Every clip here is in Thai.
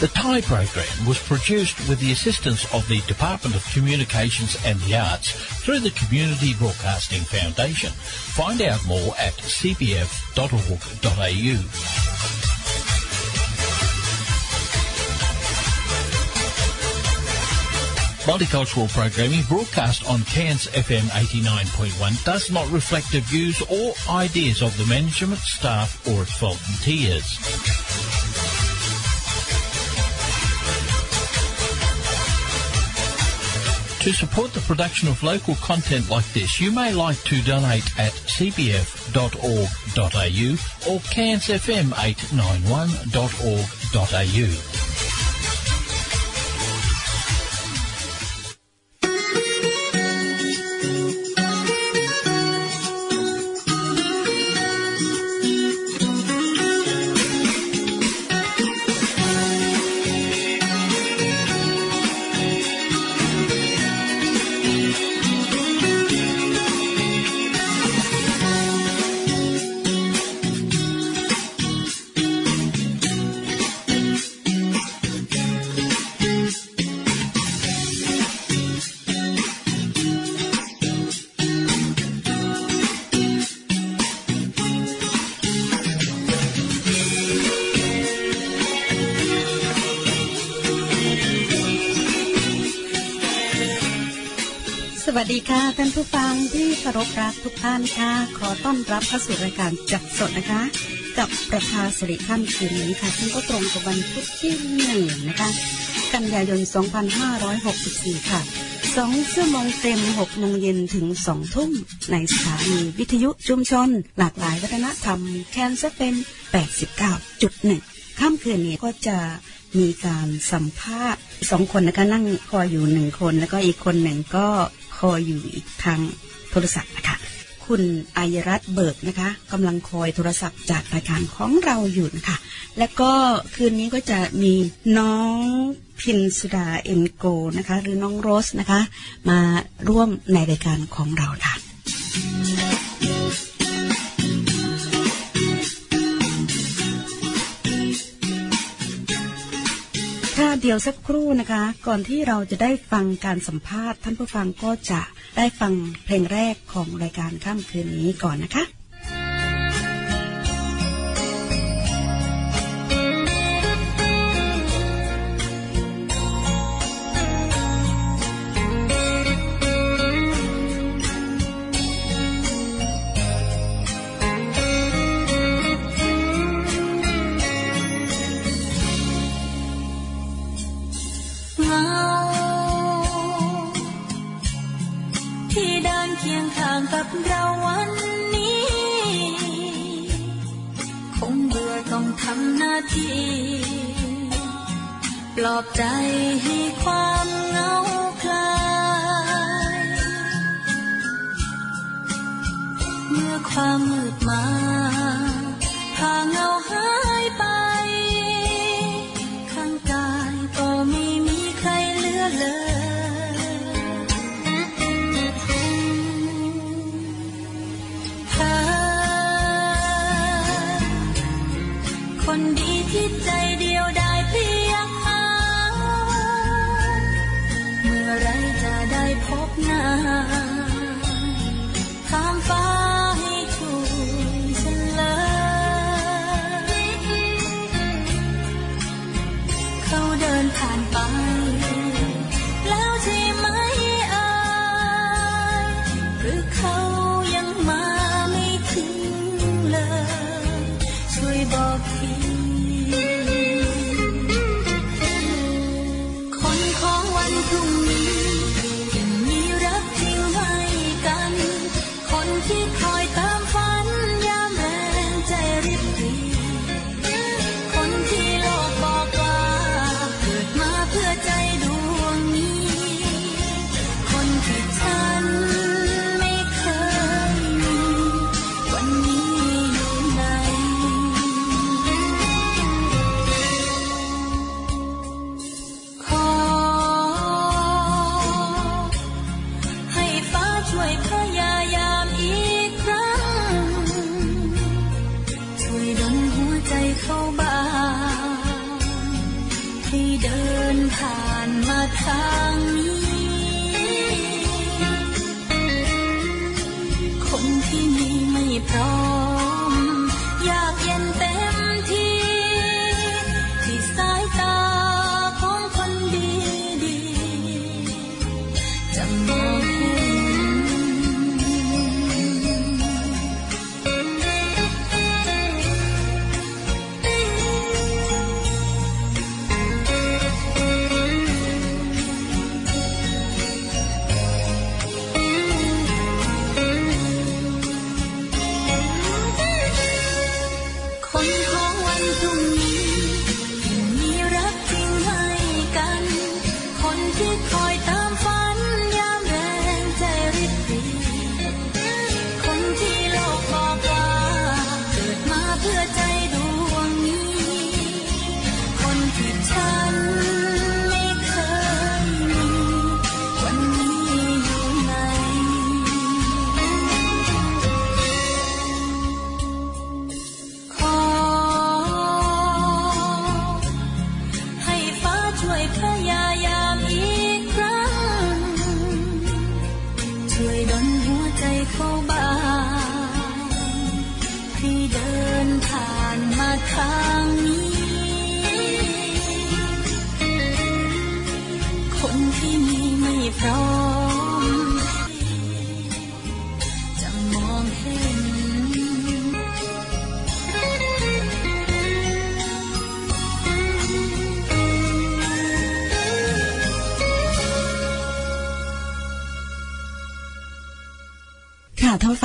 The Thai program was produced with the assistance of the Department of Communications and the Arts through the Community Broadcasting Foundation. Find out more at cbf.org.au. Multicultural programming broadcast on Cairns FM 89.1 does not reflect the views or ideas of the management, staff or its volunteers. To support the production of local content like this, you may like to donate at cbf.org.au or cairnsfm891.org.au. ที่เคารพรักทุกท่านค่ะ ขอต้อนรับเข้าสู่รายการจับสดนะคะ กับประภาสิริค่ำคืนนี้ค่ะซึ่งก็ตรงกับวันพุธที่หนึ่งนะคะ กันยายน 2564 ค่ะสองชั่วโมงเต็ม6โมงเย็นถึง2ทุ่ม ในสถานีวิทยุชุมชน หลากหลายวัฒนธรรมแคนเซเป็น 89.1 ค่ำคืนนี้ก็จะมีการสัมภาษณ์สองคนนะคะนั่งคอยอยู่หนึ่งคน แล้วก็อีกคนหนึ่งก็คอยอยู่อีกทาง โทรศัพท์นะคะ คุณอายรัตเบิกนะคะกำลังคอยโทรศัพท์จากรายการของเราอยู่นะคะ แล้วก็คืนนี้ก็จะมีน้องพินสุดาเอ็นโกนะคะ หรือน้องโรสนะคะ มาร่วมในรายการของเราค่ะ ค่ะเดี๋ยวสักครู่นะคะ ก่อนที่เราจะได้ฟังการสัมภาษณ์ ท่านผู้ฟังก็จะได้ฟังเพลงแรกของรายการค่ำคืนนี้ก่อนนะคะ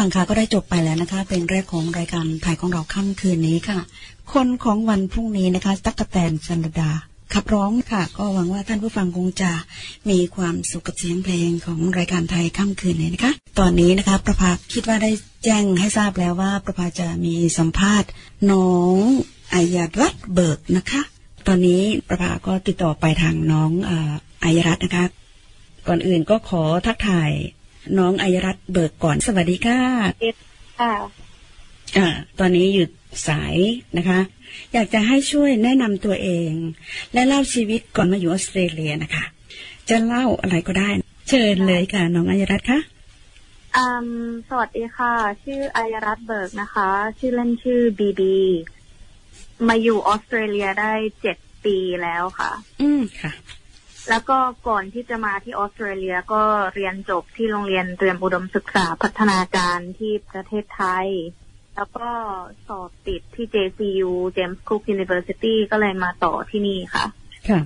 ฟังคะก็ได้จบไปแล้วนะคะ เป็นแรกของรายการถ่ายของเราค่ำคืนนี้ค่ะ คนของวันพรุ่งนี้นะคะ ตั๊กแตนจันดา ขับร้องค่ะ ก็หวังว่าท่านผู้ฟังคงจะมีความสุขกับเสียงเพลงของรายการไทยค่ำคืนนี้นะคะ ตอนนี้นะคะ ประภาคิดว่าได้แจ้งให้ทราบแล้วว่า ประภาจะมีสัมภาษณ์น้องอายรัตเบิกนะคะ ตอนนี้ประภาก็ติดต่อไปทางน้องอายรัตนะคะ ก่อนอื่นก็ขอทักทาย น้องอายรัตน์เบิกก่อนสวัสดีค่ะค่ะอ่า ตอนนี้อยู่สายนะคะ อยากจะให้ช่วยแนะนำตัวเอง และเล่าชีวิตก่อนมาอยู่ออสเตรเลียนะคะ จะเล่าอะไรก็ได้ เชิญเลยค่ะ น้องอายรัตน์คะอืมสวัสดีค่ะ ชื่ออายรัตน์เบิร์กนะคะ ชื่อเล่นชื่อบีบีมาอยู่ออสเตรเลียได้เจ็ดปีแล้วค่ะ อืมค่ะ แล้วก็ก่อนที่จะมาที่ออสเตรเลียก็เรียนจบที่โรงเรียนเตรียมอุดมศึกษาพัฒนาการที่ประเทศไทย แล้วก็สอบติดที่ JCU James Cook University ก็เลยมาต่อที่นี่ค่ะ ค่ะ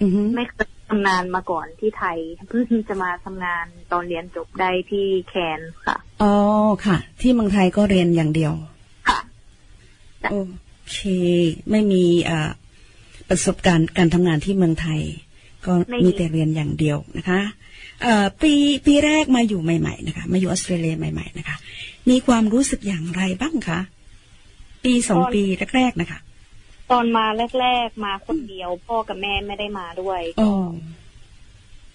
อือฮึไม่เคยทำงานมาก่อนที่ไทย เพิ่งจะมาทำงานตอนเรียนจบได้ที่แคนค่ะ อ๋อ ค่ะ ที่เมืองไทยก็เรียนอย่างเดียว ค่ะ โอเค ไม่มีอ่าประสบการณ์การทำงานที่เมืองไทย ก็ไม่มีมีแต่เรียนอย่างเดียวนะคะเอ่อปีปีแรกมาอยู่ใหม่ ๆ นะคะ มาอยู่ออสเตรเลียใหม่ ๆ นะคะ มีความรู้สึกอย่างไรบ้างคะปีสองปีแรกๆนะคะ ตอนมาแรก ๆ มาคนเดียว พ่อกับแม่ไม่ได้มาด้วยอ๋อ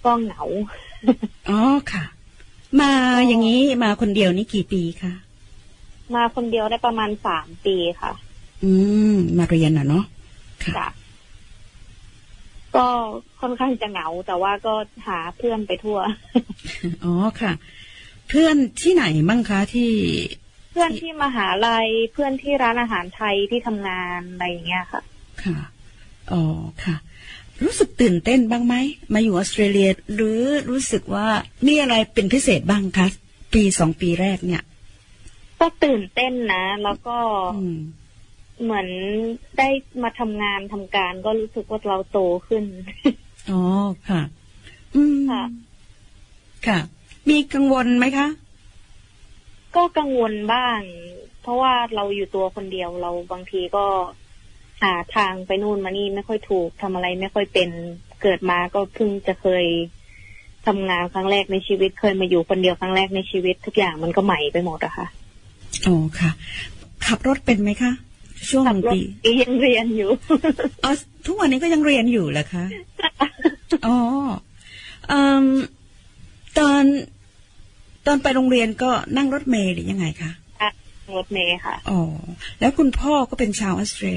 ก็เหงาอ๋อค่ะ มาอย่างนี้มาคนเดียวนี่กี่ปีคะมาคนเดียวได้ประมาณสามปีค่ะ อืม มาเรียนอะเนาะค่ะจ้ะก็ ค่อนข้างจะเหงา แต่ว่าก็หาเพื่อนไปทั่ว อ๋อค่ะ เพื่อนที่ไหนบ้างคะที่ เพื่อนที่มหาลัยเพื่อนที่ร้านอาหารไทยที่ทำงานอะไรอย่างเงี้ยค่ะ ค่ะอ๋อค่ะ รู้สึกตื่นเต้นบ้างไหมมาอยู่ออสเตรเลีย หรือรู้สึกว่ามีอะไรเป็นพิเศษบ้างคะปีสองปีแรกเนี่ย ก็ตื่นเต้นนะ แล้วก็อืมเหมือนได้มาทำงานทำการก็รู้สึกว่าเราโตขึ้น อ๋อค่ะ อืมค่ะ ค่ะ มีกังวลไหมคะ ก็กังวลบ้าง เพราะว่าเราอยู่ตัวคนเดียวเราบางทีก็หาทางไปนู่นมานี่ไม่ค่อยถูกทำอะไรไม่ค่อยเป็นเกิดมาก็เพิ่งจะเคยทำงานครั้งแรกในชีวิตเคยมาอยู่คนเดียวครั้งแรกในชีวิต ทุกอย่างมันก็ใหม่ไปหมดอะค่ะอ๋อค่ะ ขับรถเป็นไหมคะ ช่วงหขับนึ่งรถปียังเรียนอยู่อ๋อทุกวันนี้ก็ยังเรียนอยู่เหรอคะอ๋อเอิ่มตอนตอนไปโรงเรียนก็นั่งรถเมล์หรือยังไงคะรถเมย์ค่ะ อ๋อ แล้วคุณพ่อก็เป็นชาวออสเตร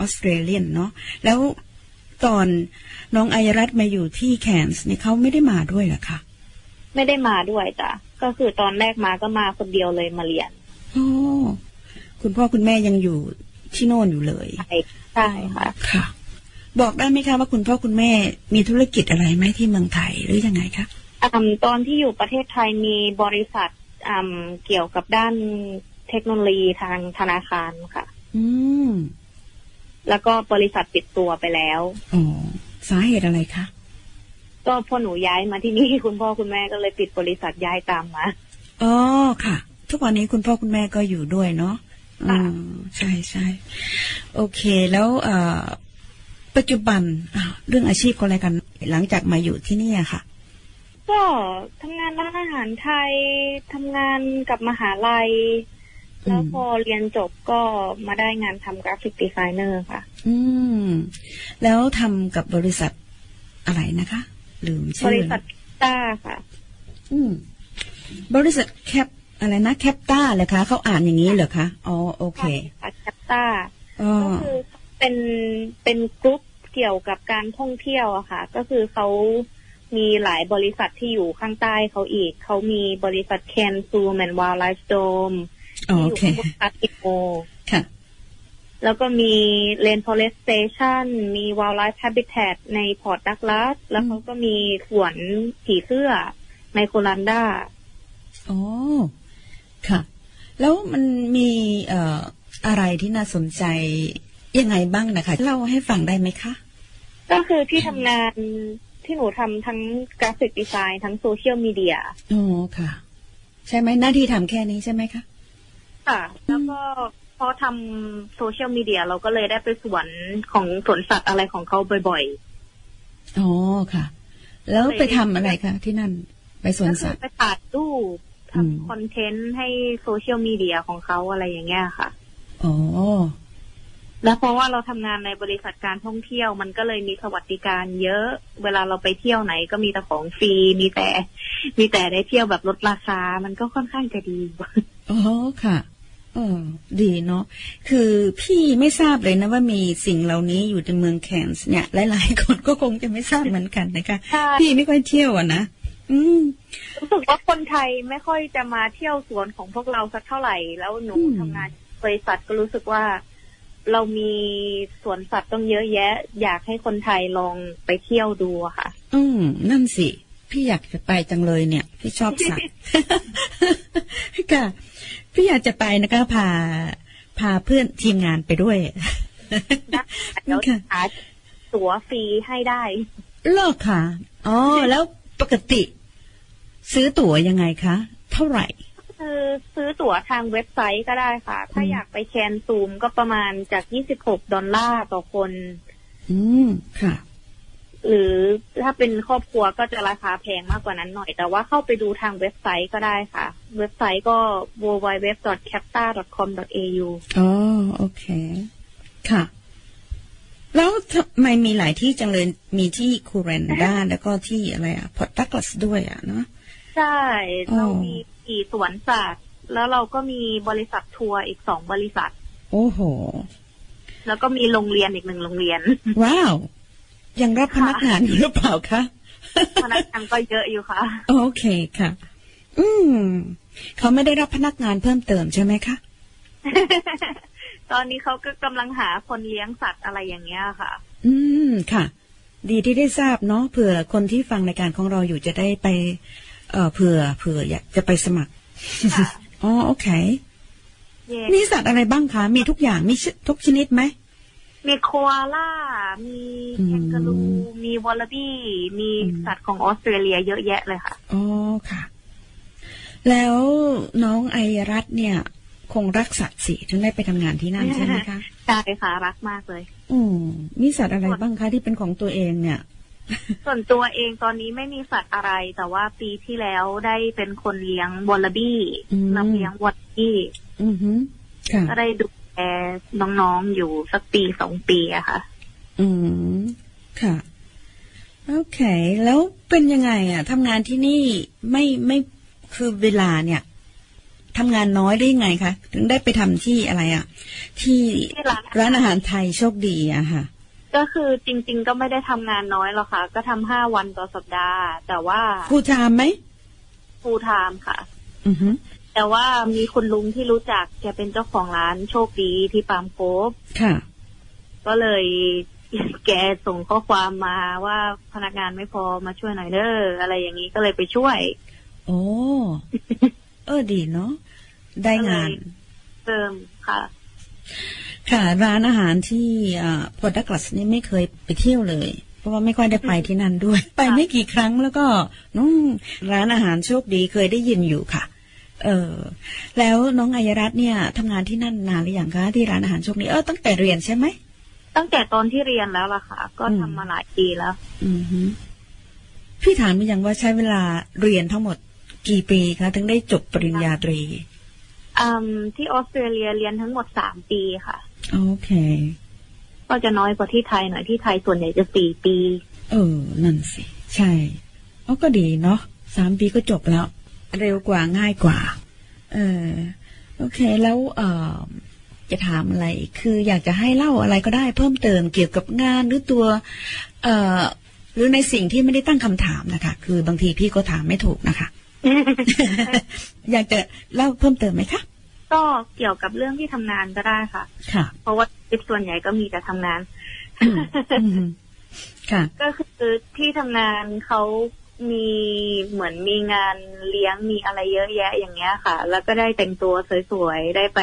ออสเตรเลียนเนาะ แล้วตอนน้องอายรัตน์มาอยู่ที่แคนส์เนี่ยเขาไม่ได้มาด้วยเหรอคะ ไม่ได้มาด้วยจ้ะ ก็คือตอนแรกมาก็มาคนเดียวเลยมาเรียน อ๋อ คุณพ่อคุณแม่ยังอยู่ ที่โน่นอยู่เลยใช่ใช่ค่ะค่ะ บอกได้ไหมคะว่าคุณพ่อคุณแม่มีธุรกิจอะไรไหมที่เมืองไทยหรือยังไงคะอืมตอนที่อยู่ประเทศไทยมีบริษัทอืมเกี่ยวกับด้านเทคโนโลยีทางธนาคารค่ะ อืม แล้วก็บริษัทปิดตัวไปแล้วอ๋อสาเหตุอะไรคะก็พอหนูย้ายมาที่นี่คุณพ่อคุณแม่ก็เลยปิดบริษัทย้ายตามมาอ๋อค่ะ ทุกวันนี้คุณพ่อคุณแม่ก็อยู่ด้วยเนาะ อืค่ะมใช่ใช่โอเค แล้วเอ่อปัจจุบันอะเรื่องอาชีพก็อะไรกัน หลังจากมาอยู่ที่นี่อะค่ะ ก็ทำงานร้านอาหารไทยทำงานกับมหาลัย แล้วอืมพอเรียนจบก็มาได้งานทำ graphic designer ค่ะ อืม แล้วทำกับบริษัทอะไรนะคะลืมชื่อบริษัท แคปต้าค่ะ อืม บริษัทแคป อะไรนะแคปต้าเหรอคะเขาอ่านอย่างนี้เหรอคะอ๋อโอเคค่ะแคปต้าอ๋อก็คือเป็นเป็นกรุ๊ปเกี่ยวกับการท่องเที่ยวอะค่ะ ก็คือเขามีหลายบริษัทที่อยู่ข้างใต้เขาอีก เขามีบริษัทแคนซูแมนวาลไลฟ์โดมอ๋อที่โออยู่เคข้างบนคาติโมค่ะแล้วก็มีเลนฟอเรสเ t ชันมีว l ลไลฟ์แฮบิแ t ในพอร์ตดักลัสแล้วเขาก็มีสวนผีเสื้อในโคลันดาอ๋อ ค่ะ แล้วมันมีเอ่ออะไรที่น่าสนใจยังไงบ้างนะคะเล่าให้ฟังได้ไหมคะ ก็คือที่ทำงานที่หนูทำทั้งกราฟิกดีไซน์ทั้งโซเชียลมีเดียอ๋อค่ะ ใช่ไหมหน้าที่ทำแค่นี้ใช่ไหมคะค่ะ แล้วก็พอทำโซเชียลมีเดียเราก็เลยได้ไปสวนของสวนสัตว์อะไรของเขาบ่อยอ๋อค่ะ แล้วไปทำอะไรคะที่นั่น ไปสๆวนก็คืสัอตว์ไปตัดรูปอืม ทำคอนเทนต์ให้โซเชียลมีเดียของเขาอะไรอย่างเงี้ยค่ะ อ๋อ แล้วเพราะว่าเราทำงานในบริษัทการท่องเที่ยวมันก็เลยมีสวัสดิการเยอะ เวลาเราไปเที่ยวไหนก็มีแต่ของฟรี มีแต่ มีแต่ได้เที่ยวแบบลดราคา มันก็ค่อนข้างจะดีอ๋อค่ะเออดีเนาะคือพี่ไม่ทราบเลยนะว่ามีสิ่งเหล่านี้อยู่ในเมืองแคนส์เนี่ย หลายๆคนก็คงจะไม่ทราบเหมือนกันนะคะใช่พี่ไม่ค่อยเที่ยวอะนะ อืมรู้สึกว่าคนไทยไม่ค่อยจะมาเที่ยวสวนของพวกเราสักเท่าไหร่ แล้วหนูอืมทำงานบริษัทก็รู้สึกว่า เรามีสวนสัตว์ต้องเยอะแยะ อยากให้คนไทยลองไปเที่ยวดูอะค่ะ อืม นั่นสิ พี่อยากจะไปจังเลยเนี่ย พี่ชอบสัตว์ค่ะ พี่อยากจะไปนะคะพา พาเพื่อนทีมงานไปด้วยได้เดี๋ยวค่ะหาตั๋วฟรีให้ได้เลิกค่ะ อ๋อ แล้วปกติ ซื้อตั๋วยังไงคะ เท่าไหร่ คือซื้อตั๋วทางเว็บไซต์ก็ได้ค่ะ ถ้าอืมอยากไปแคนซูมก็ประมาณจาก 26 ดอลลาร์ต่อคน อืม ค่ะ หรือถ้าเป็นครอบครัวก็จะราคาแพงมากกว่านั้นหน่อย แต่ว่าเข้าไปดูทางเว็บไซต์ก็ได้ค่ะ เว็บไซต์ก็ www.capta.com.au อ๋อ โอเค ค่ะแล้วทำไมมีหลายที่จังเลยมีที่ Kuranda แล้วก็ที่อะไรอะ Port Douglas ด้วยอะเนาะ ใช่อ๋อเรามีกี่สวนสัตว์แล้วเราก็มีบริษัททัวร์อีกสองบริษัท โอ้โห แล้วก็มีโรงเรียนอีกหนึ่งโรงเรียน ว้าว ยังรับพนักงานอยู่หรือเปล่าคะพนักงานก็เยอะอยู่ค่ะ โอเคค่ะ อืม เขาไม่ได้รับพนักงานเพิ่มเติมใช่ไหมคะตอนนี้เขาก็กำลังหาคนเลี้ยงสัตว์อะไรอย่างเงี้ยค่ะ อืมค่ะ ดีที่ได้ทราบเนาะเผื่อคนที่ฟังรายการของเราอยู่จะได้ไป เอ่อเผื่อเผื่ออยากจะไปสมัครค่ะอ๋อโอเคเย่มีสัตว์อะไรบ้างคะ มีทุกอย่าง มีชทุกชนิดไหม มีโคอาล่า มีอืมแคนการู มีวอลลาบี้ มีอืมสัตว์ของออสเตรเลียเยอะแยะเลยค่ะ อ๋อค่ะ แล้วน้องไอรัตน์เนี่ย คงรักสัตว์สิถึงได้ไปทำงานที่นั่นใช่ไหมคะ ใช่ค่ะ รักมากเลย อืมมีสัตว์อะไรบ้างคะที่เป็นของตัวเองเนี่ย ส่วนตัวเองตอนนี้ไม่มีสัตว์อะไร แต่ว่าปีที่แล้วได้เป็นคนเลี้ยงวอลลาบี้อืมรับเลี้ยงวอลลาบี้อือฮึค่ะก็ได้ดูแลน้องๆอยู่สักปีสองปีอะค่ะ อืมค่ะ โอเค แล้วเป็นยังไงอะทำงานที่นี่ไม่ไม่คือเวลาเนี่ยทำงานน้อยได้ยังไงคะ ถึงได้ไปทำที่อะไรอะที่ที่ร้านร้านอาหารไทยโชคดีอะค่ะ ก็คือจริง ๆ ก็ไม่ได้ทำงานน้อยหรอกค่ะ ก็ทำห้าวันต่อสัปดาห์ แต่ว่าฟูลไทม์ไหมฟูลไทม์ค่ะ อือฮึแต่ว่ามีคุณลุงที่รู้จักแกเป็นเจ้าของร้านโชคดีที่ปามโคบค่ะ ก็เลยแกส่งข้อความมาว่าพนักงานไม่พอมาช่วยหน่อยเด้ออะไรอย่างนี้ก็เลยไปช่วย โอ้เออดีเนาะได้งานเติมค่ะ ค่ะร้านอาหารที่พอดักลัสนี่ไม่เคยไปเที่ยวเลย เพราะว่าไม่ค่อยได้ไปที่นั่นด้วย ไปไม่กี่ครั้งแล้วก็น้องร้านอาหารโชคดีเคยได้ยินอยู่ค่ะ เออแล้วน้องอัยรัตน์เนี่ยทำงานที่นั่นนานหรือยังคะที่ร้านอาหารโชคดีเออตั้งแต่เรียนใช่ไหมตั้งแต่ตอนที่เรียนแล้วล่ะค่ะ ก็อืมทำมาหลายปีแล้ว อือฮึพี่ถามไปยังว่าใช้เวลาเรียนทั้งหมดกี่ปีคะถึงได้จบปริญญาตรีอืมที่ออสเตรเลียเรียนทั้งหมดสามปีค่ะ โอเค ก็จะน้อยกว่าที่ไทยหน่อยที่ไทยส่วนใหญ่จะสี่ปี เออ นั่นสิ ใช่เอาก็ดีเนาะสามปีก็จบแล้ว เร็วกว่าง่ายกว่า เออ โอเคแล้วเออจะถามอะไร คืออยากจะให้เล่าอะไรก็ได้เพิ่มเติมเกี่ยวกับงานหรือตัว เอ่อ หรือในสิ่งที่ไม่ได้ตั้งคำถามนะคะ คือบางทีพี่ก็ถามไม่ถูกนะคะ อยากจะเล่าเพิ่มเติมไหมคะ ก็เกี่ยวกับเรื่องที่ทำงานก็ได้ค่ะ ค่ะ เพราะว่าทริปส่วนใหญ่ก็มีแต่ทำงานอืมอืมค่ะ ก็คือที่ทำงานเขามีเหมือนมีงานเลี้ยงมีอะไรเยอะแยะอย่างเงี้ยค่ะ แล้วก็ได้แต่งตัวสวยๆ ได้ไป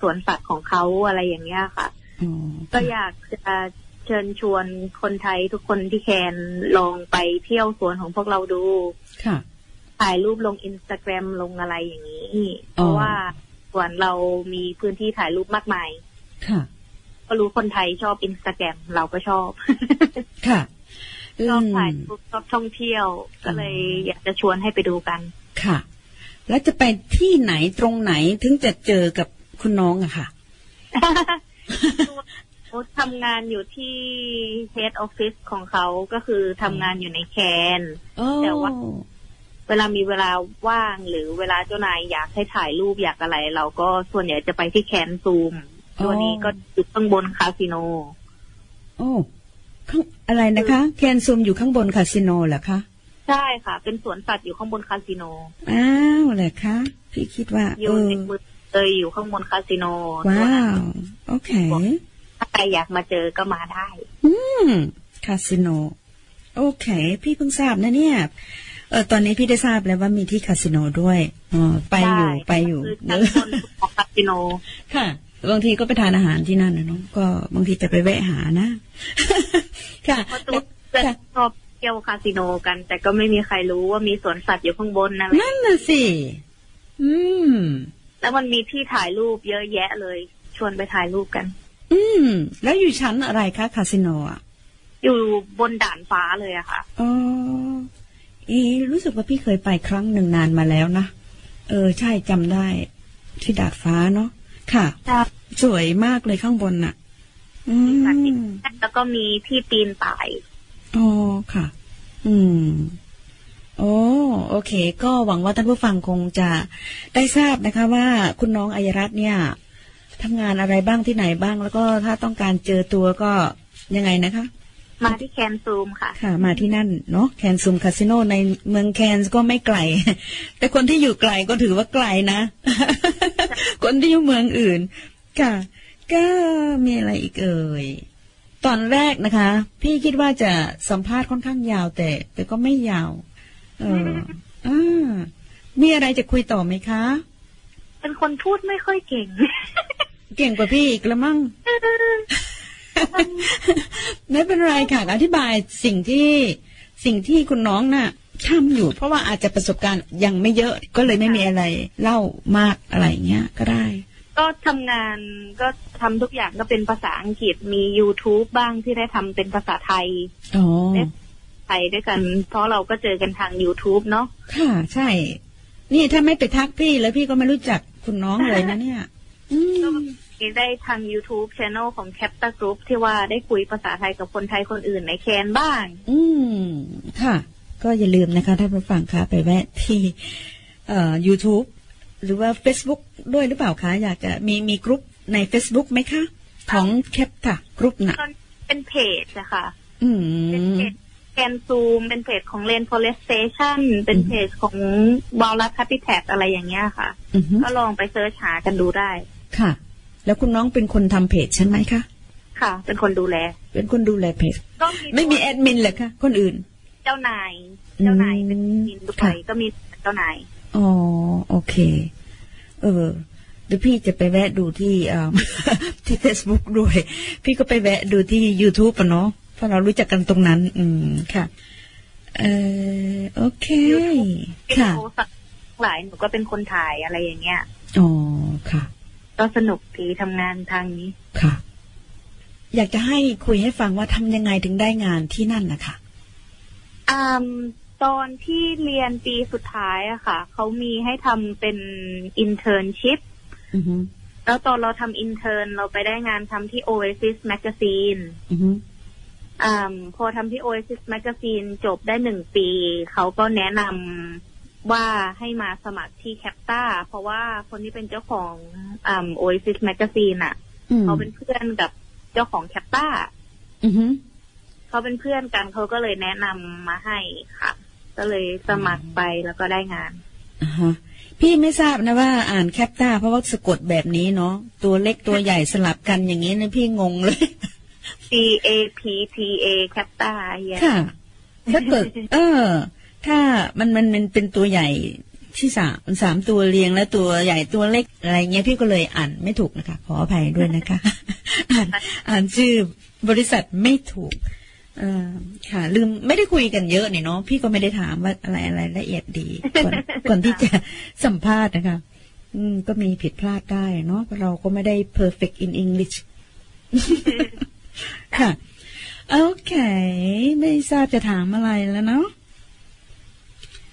สวนสัตว์ของเขาอะไรอย่างเงี้ยค่ะอ๋อก็อยากจะเชิญชวนคนไทยทุกคนที่แคนลองไปเที่ยวสวนของพวกเราดู ค่ะ ถ่ายรูปลงอินสตาแกรมลงอะไรอย่างนี้ เพราะว่า สวนเรามีพื้นที่ถ่ายรูปมากมาย ค่ะ ก็รู้คนไทยชอบอินสตาแกรมเราก็ชอบ ค่ะชอบมถ่ายรูปชอบท่องเที่ยว ก็เลยอยากจะชวนให้ไปดูกัน ค่ะ แล้วจะไปที่ไหนตรงไหนถึงจะเจอกับคุณน้องอะค่ะโอ๊ตทำงานอยู่ที่ head office ของเขาก็คือทำงานอยู่ในแคนโอ้แต่ว่า เวลามีเวลาว่างหรือเวลาเจ้านายอยากให้ถ่ายรูปอยากอะไร เราก็ส่วนใหญ่จะไปที่แคนซูมตัวนี้ก็อยู่ข้างบนคาสิโน โอ้ข้างอะไรนะคะ แคนซูมอยู่ข้างบนคาสิโนเหรอคะใช่ค่ะ เป็นสวนสัตว์อยู่ข้างบนคาสิโนอ้าวเหรอคะพี่คิดว่าอเอยู่อในมือเลยอยู่ข้างบนคาสิโนว้าตัวนั้นวโอเคถ้าใครอยากมาเจอก็มาได้ อืมคาสิโน โอเค พี่เพิ่งทราบนะเนี่ย เออตอนนี้พี่ได้ทราบแล้วว่ามีที่คาสิโนด้วยอ๋อไปอยู่ได้ไปอยู่คือเนชั้นอะบนของคาสิโนค่ะบางทีก็ไปทานอาหารที่นั่นนะเนาะก็บางทีจะไปแวะหานะ ค่ะเพราะตัวเพื่อนค่ะชอบเที่ยวคาสิโนกัน แต่ก็ไม่มีใครรู้ว่ามีสวนสัตว์อยู่ข้างบนนะนั่นน่ะสิอืม แล้วมันมีที่ถ่ายรูปเยอะแยะเลย ชวนไปถ่ายรูปกัน อืม แล้วอยู่ชั้นอะไรคะคาสิโนอะอยู่บนด่านฟ้าเลยอะค่ะอ๋อเอะรู้สึกว่าพี่เคยไปครั้งหนึ่งนานมาแล้วนะ เออ ใช่จำได้ ที่ดาดฟ้าเนาะค่ะ สวยมากเลยข้างบนน่ะอืมีสัตว์ที่มแล้วก็มีที่ปีนป่ายอ๋อค่ะ อืมโอ้โอเค ก็หวังว่าท่านผู้ฟังคงจะได้ทราบนะคะ ว่าคุณน้องอัยรัตน์เนี่ยทำงานอะไรบ้างที่ไหนบ้าง แล้วก็ถ้าต้องการเจอตัวก็ยังไงนะคะ มาที่แคนซูมค่ะ ค่ะ มาที่นั่นเนาะแคนซูมคาสิโนในเมืองแคนส์ก็ไม่ไกล แต่คนที่อยู่ไกลก็ถือว่าไกลนะ คนที่อยู่เมืองอื่น ค่ะ ก็มีอะไรอีกเอ่ยตอนแรกนะคะ พี่คิดว่าจะสัมภาษณ์ค่อนข้างยาวแต่ แต่ก็ไม่ยาว เอออ่ามีอะไรจะคุยต่อไหมคะ เป็นคนพูดไม่ค่อยเก่ง เก่งกว่าพี่อีกละมั่ง ไม่เป็นไรค่ะ อธิบายสิ่งที่สิ่งที่คุณน้องน่ะทำอยู่ เพราะว่าอาจจะประสบการณ์ยังไม่เยอะก็เลยไม่มีอะไรเล่ามากอะไรเงี้ยก็ได้ ก็ทำงานก็ทำทุกอย่างก็เป็นภาษาอังกฤษมี YouTube บ้างที่ได้ทำเป็นภาษาไทยอ๋อไทยด้วยกัน เพราะเราก็เจอกันทาง YouTube เนาะค่ะ ใช่ นี่ถ้าไม่ไปทักพี่แล้วพี่ก็ไม่รู้จักคุณน้องเลยนะเนี่ยอืม ได้ทาง YouTube Channel ของ Capta Group ที่ว่าได้คุยภาษาไทยกับคนไทยคนอื่นในแคนบ้าง อืม ค่ะ ก็อย่าลืมนะคะท่านผู้ฟังคะไปแวะที่เอ่อ YouTube หรือว่า Facebook ด้วยหรือเปล่าคะ อยากจะมีมีกรุ๊ปใน Facebook ไหมคะ ของแคปค่ะกรุ๊ปน่ะตอนเป็นเพจอะค่ะ อืเป็นมเพจแคนซูมเป็นเพจของ Lane Forest Station เป็นเพจของ Wildlife Habitat อะไรอย่างเงี้ยค่ะอือฮึก็ลองไปเซิร์ชหากันดูได้ ค่ะ แล้วคุณน้องเป็นคนทำเพจใช่ไหมคะค่ะ เป็นคนดูแล เป็นคนดูแลเพจก็ไม่มีแอดมินเหรอคะคนอื่น เจ้านาย เจ้านายเป็นอืมมินด้วค่ะยก็มีเจ้านายอ๋อโอเค เออเดี๋ยวพี่จะไปแวะดูที่เอ่อที่ Facebook ด้วย พี่ก็ไปแวะดูที่ YouTube อะเนาะเพราะเรารู้จักกันตรงนั้น อืมค่ะ เออโอเควิดีค่ะโอสักหลายหนูก็เป็นคนถ่ายอะไรอย่างเงี้ยอ๋อค่ะ ก็สนุกดีทำงานทางนี้ค่ะ อยากจะให้คุยให้ฟังว่าทำยังไงถึงได้งานที่นั่นนะคะอืมตอนที่เรียนปีสุดท้ายอะค่ะ เขามีให้ทำเป็น internship อือฮึแล้วตอนเราทำ intern เราไปได้งานทำที่ Oasis Magazine อือฮึอมพอทำที่ Oasis Magazine จบได้หนึ่งปี เขาก็แนะนำ ว่าให้มาสมัครที่ CaPTA เพราะว่าคนที่เป็นเจ้าของอม Oasis Magazine อะอืมเขาเป็นเพื่อนกับเจ้าของ CaPTAอือฮึเขาเป็นเพื่อนกันเขาก็เลยแนะนำมาให้ค่ะ ก็เลยสมัครไปแล้วก็ได้งานอ่าฮะพี่ไม่ทราบนะว่าอ่านแคปตาเพราะว่าสะกดแบบนี้เนาะตัวเล็กตัวใหญ่สลับกันอย่างนี้นะพี่งงเลย C A P T A แคปตาเฮียค่ะถ้าเกิดเออ ถ้ามันมันมันเป็นตัวใหญ่ที่สามสามตัวเรียงแล้วตัวใหญ่ตัวเล็กอะไรเงี้ยพี่ก็เลยอ่านไม่ถูกนะคะ ขออภัยด้วยนะคะ อ่านอ่านชื่อบริษัทไม่ถูกอค่ะ ลืมไม่ได้คุยกันเยอะนี่เนาะพี่ก็ไม่ได้ถามว่าอะไรอะไรละเอียดดีก่อนก่อนที่จะสัมภาษณ์นะคะ อืม ก็มีผิดพลาดได้เนาะเราก็ไม่ได้ perfect in English ค่ะ โอเค ไม่ทราบจะถามอะไรแล้วเนาะ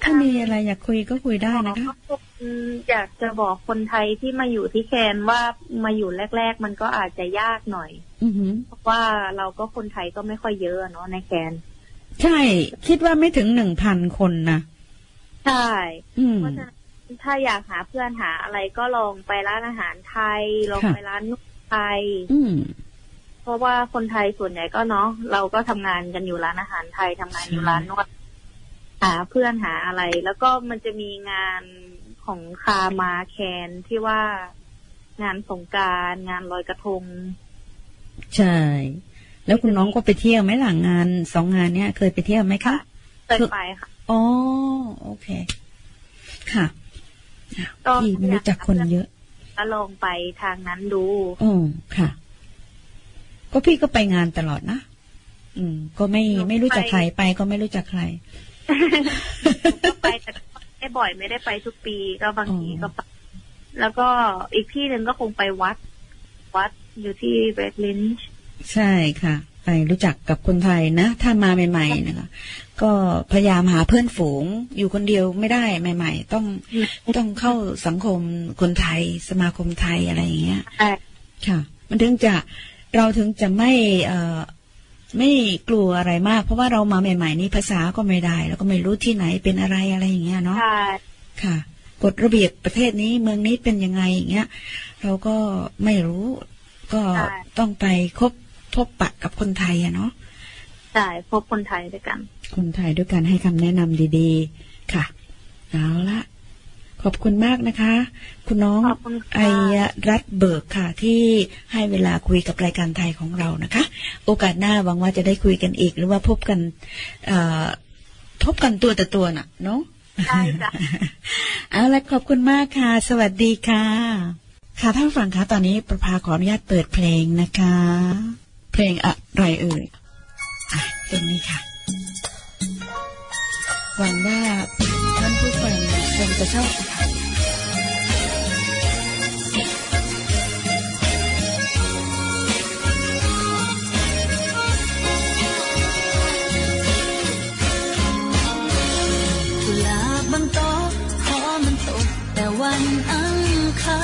ถ้ามีอะไรอยากคุยก็คุยได้นะคะอืมอยากจะบอกคนไทยที่มาอยู่ที่แคนว่ามาอยู่แรก ๆ มันก็อาจจะยากหน่อยอือหือเพราะว่าเราก็คนไทยก็ไม่ค่อยเยอะเนาะในแคนใช่ คิดว่าไม่ถึงหนึ่งพันคนนะใช่อืมเพราะฉะนั้นถ้าอยากหาเพื่อนหาอะไรก็ลองไปร้านอาหารไทย ลองค่ะไปร้านนวดไทยอืมเพราะว่าคนไทยส่วนใหญ่ก็เนาะเราก็ทำงานกันอยู่ร้านอาหารไทยทำงานอยู่ใช่ร้านนวด หาเพื่อนหาอะไร แล้วก็มันจะมีงานของคามาแคนที่ว่างานสงกรารงานลอยกระทง ใช่ แล้วคุณน้องก็ไปเที่ยวไหมหลังงานสองงานเนี้ยเคยไปเที่ยวไหมคะเคยไปค่ะอ๋อโอเค ค่ะก็พี่ไม่รู้จักคนเยอะก็ลองไปทางนั้นดูอ๋อค่ะ ก็พี่ก็ไปงานตลอดนะอืม ก็ไม่หนูไม่รู้จักไปใครไปก็ไม่รู้จักใคร ก็ไปแต่ไม่บ่อยไม่ได้ไปทุกปีก็บางทีอ๋อก็ไปแล้วก็อีกที่หนึ่งก็คงไปวัด วัดอยู่ที่เบรดลินช์ใช่ค่ะ ไปรู้จักกับคนไทยนะ ถ้ามาใหม่ๆนะคะก็พยายามหาเพื่อนฝูงอยู่คนเดียวไม่ได้ใหม่ ๆ ต้องต้องเข้าสังคมคนไทย สมาคมไทยอะไรอย่างเงี้ยใช่ค่ะ มันถึงจะเราถึงจะไม่เอ่อ ไม่กลัวอะไรมาก เพราะว่าเรามาใหม่ ๆ นี่ภาษาก็ไม่ได้ แล้วก็ไม่รู้ที่ไหนเป็นอะไรอะไรอย่างเงี้ยเนาะใช่ค่ะกฎระเบียบประเทศนี้เมืองนี้เป็นยังไงอย่างเงี้ย เราก็ไม่รู้ก็ต้องไปคบพบปะกับคนไทยอะเนาะใช่พบคนไทยด้วยกัน คนไทยด้วยการให้คำแนะนำดี ๆ ค่ะเอาละ ขอบคุณมากนะคะ คุณน้องขอบคุณค่ะไอยรัตน์เบิกค่ะ ที่ให้เวลาคุยกับรายการไทยของเรานะคะ โอกาสหน้าหวังว่าจะได้คุยกันอีก หรือว่าพบกันเอ่อพบกันตัวต่อตัวน่ะ เนาะใช่จ้ะเอาละขอบคุณมากค่ะ สวัสดีค่ะ ค่ะท่านผู้ฟังคะตอนนี้ประภาขออนุญาตเปิดเพลงนะคะ เพลงอะไรเอ่ยอะเพลงนี้ค่ะหวังว่าท่านผู้ฟังคงจะชอบ วันอังคา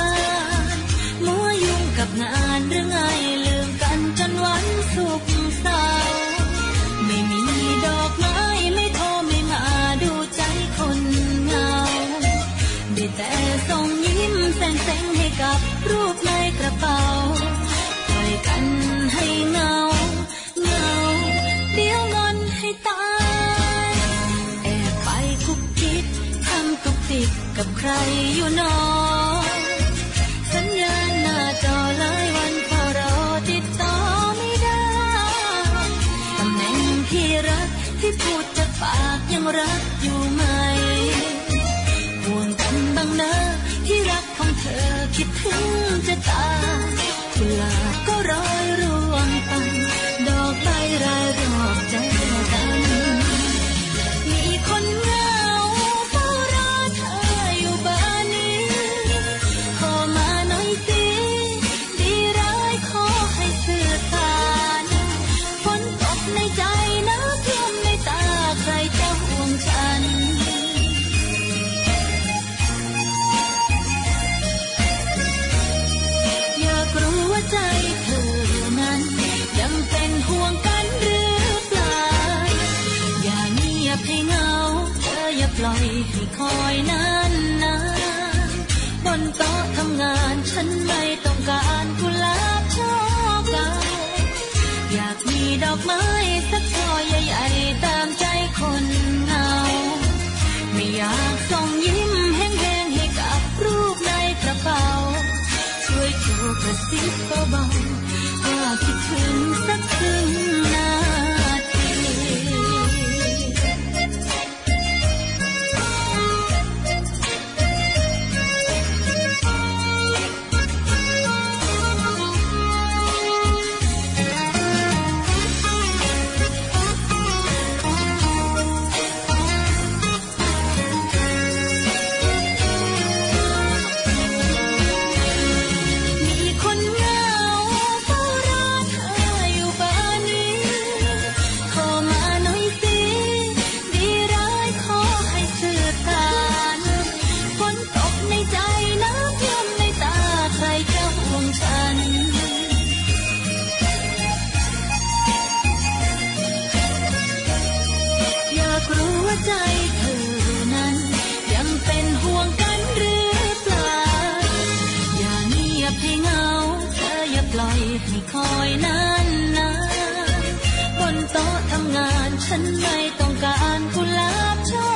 รมัวยุ่งกับงานหรือไง กกับ ฉันไม่ต้องการกุหลาบช่อ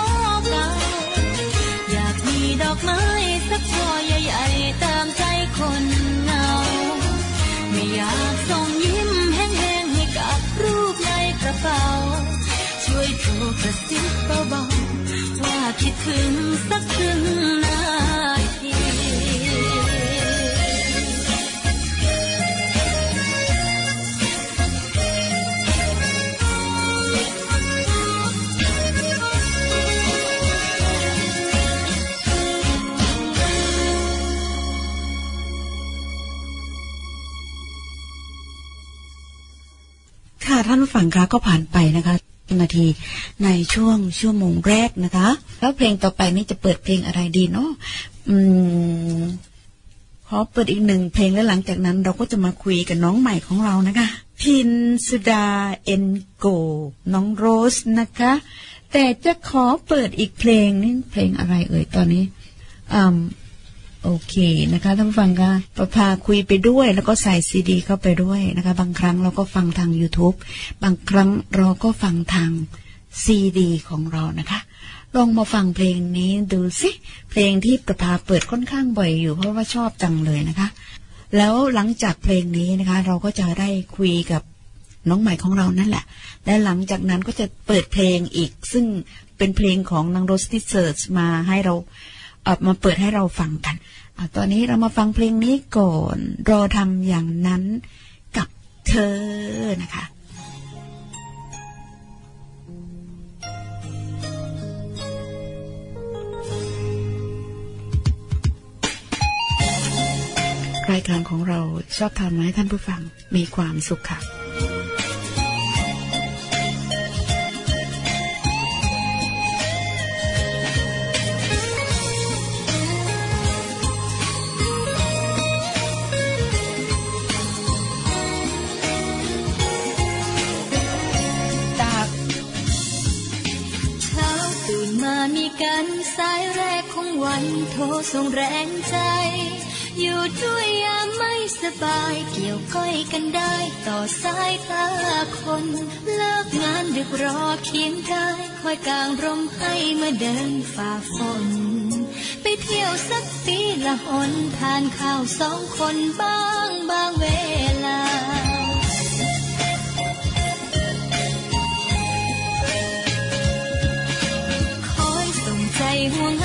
เก่าอยากมีดอกไม้สักช่อใหญ่ๆตามใจคนเงาไม่อยากส่งยิ้มแห้งๆให้กับรูปในกระเป๋า ช่วยโทรกระซิบเบาๆว่าคิดถึงสักครึ่ง ท่านผู้ฟังคะก็ผ่านไปนะคะนาทีในช่วงชั่วโมงแรกนะคะ แล้วเพลงต่อไปนี้จะเปิดเพลงอะไรดีเนาะอืมขอเปิดอีกหนึ่งเพลงแล้วหลังจากนั้นเราก็จะมาคุยกับน้องใหม่ของเรานะคะ พินสุดาเอ็นโก น้องโรสนะคะ แต่จะขอเปิดอีกเพลงนี่เพลงอะไรเอ่ยตอนนี้อืม โอเคนะคะท่านผู้ฟังคะประพาคุยไปด้วย แล้วก็ใส่ซีดีเข้าไปด้วยนะคะ บางครั้งเราก็ฟังทาง YouTube บางครั้งเราก็ฟังทางซีดีของเรานะคะลองมาฟังเพลงนี้ดูสิเพลงที่ประพาเปิดค่อนข้างบ่อยอยู่เพราะว่าชอบจังเลยนะคะ แล้วหลังจากเพลงนี้นะคะ เราก็จะได้คุยกับน้องใหม่ของเรานั่นแหละ และหลังจากนั้นก็จะเปิดเพลงอีก ซึ่งเป็นเพลงของน้องโรสที่ search มาให้เรา ออกมาเปิดให้เราฟังกันอตอนนี้เรามาฟังเพลงนี้ก่อนรอทำอย่างนั้นกับเธอนะคะรายการของเราชอบทำให้ท่านผู้ฟังมีความสุขค่ะ มามีกันสายแรกของวันโทรส่งแรงใจ อยู่ด้วยยามไม่สบายเกี่ยวก้อยกันได้ต่อสายตาคน เลิกงานดึกรอเคียงกายคอยกลางร่มให้มื่อเดินฝ่าฝน ไปเที่ยวสักปีละหนทานข้าวสองคนบ้างบางเวลา ค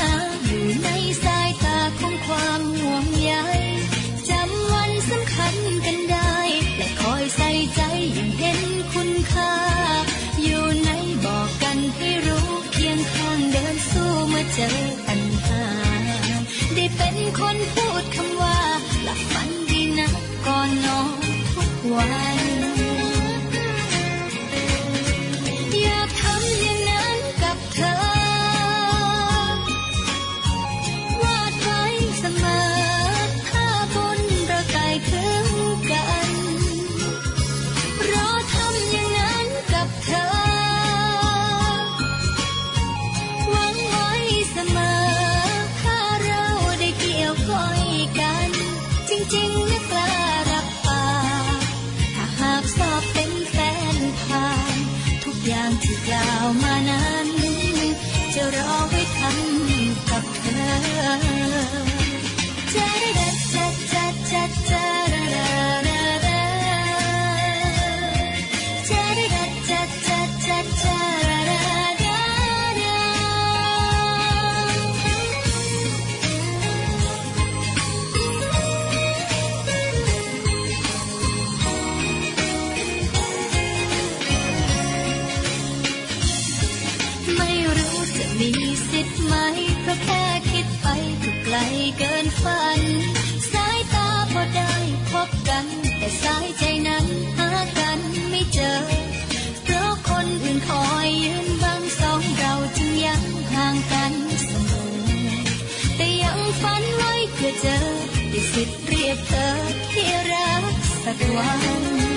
สั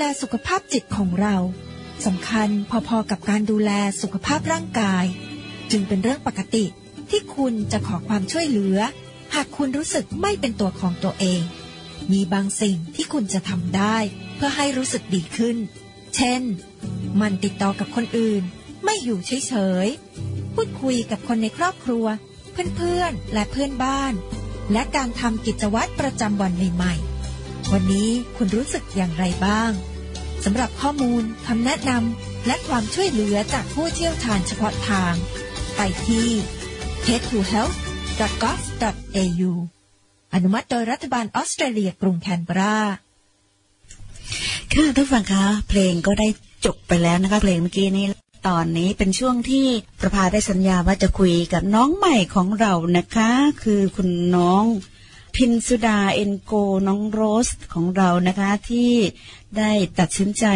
แลสุขภาพจิตของเราสำคัญพอๆกับการดูแลสุขภาพร่างกาย จึงเป็นเรื่องปกติที่คุณจะขอความช่วยเหลือ หากคุณรู้สึกไม่เป็นตัวของตัวเอง มีบางสิ่งที่คุณจะทำได้ เพื่อให้รู้สึกดีขึ้น เช่น มันติดต่อกับคนอื่น ไม่อยู่เฉยๆพูดคุยกับคนในครอบครัว เพื่อนๆและเพื่อนบ้าน และการทำกิจวัตรประจำวันใหม่ๆ วันนี้คุณรู้สึกอย่างไรบ้างสำหรับข้อมูลคำแนะนำและความช่วยเหลือจากผู้เชี่ยวชาญเฉพาะทาง ไปที่ head to health gov au อนุมัติโดยรัฐบาลออสเตรเลียกรุงแคนเบราค่ะท่านผู้ฟังคะเพลงก็ได้จบไปแล้วนะคะเพลงเมื่อกี้นี้ตอนนี้เป็นช่วงที่ประภาได้สัญญาว่าจะคุยกับน้องใหม่ของเรานะคะ คือคุณน้อง พินสุดาเอ็นโกน้องโรสของเรานะคะที่ได้ตัดสินใจ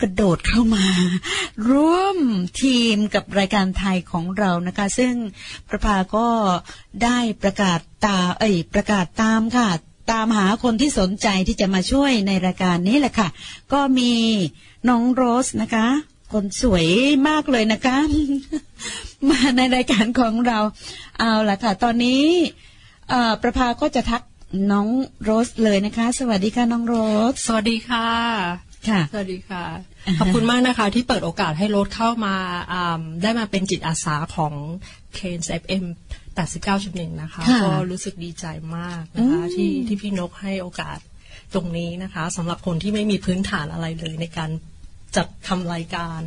กระโดดเข้ามา ร่วมทีมกับรายการไทยของเรานะคะ ซึ่งประภาก็ได้ประกาศตาเอ้ยประกาศตามค่ะ ตามหาคนที่สนใจที่จะมาช่วยในรายการนี้แหละค่ะ ก็มีน้องโรสนะคะ คนสวยมากเลยนะคะ มาในรายการของเราเอาละค่ะ ตอนนี้ ประภาก็จะทักน้องโรสเลยนะคะ สวัสดีค่ะน้องโรส สวัสดีค่ะ ค่ะ สวัสดีค่ะอ่าฮะขอบคุณมากนะคะ ที่เปิดโอกาสให้รถเข้ามาอ่าได้มาเป็นจิตอาสาของ k a n s FM 89.1นะคะค่ะก็รู้สึกดีใจมากนะคะอืมที่ที่พี่นกให้โอกาสตรงนี้นะคะสำหรับคนที่ไม่มีพื้นฐานอะไรเลยในการ จัดทำรายการ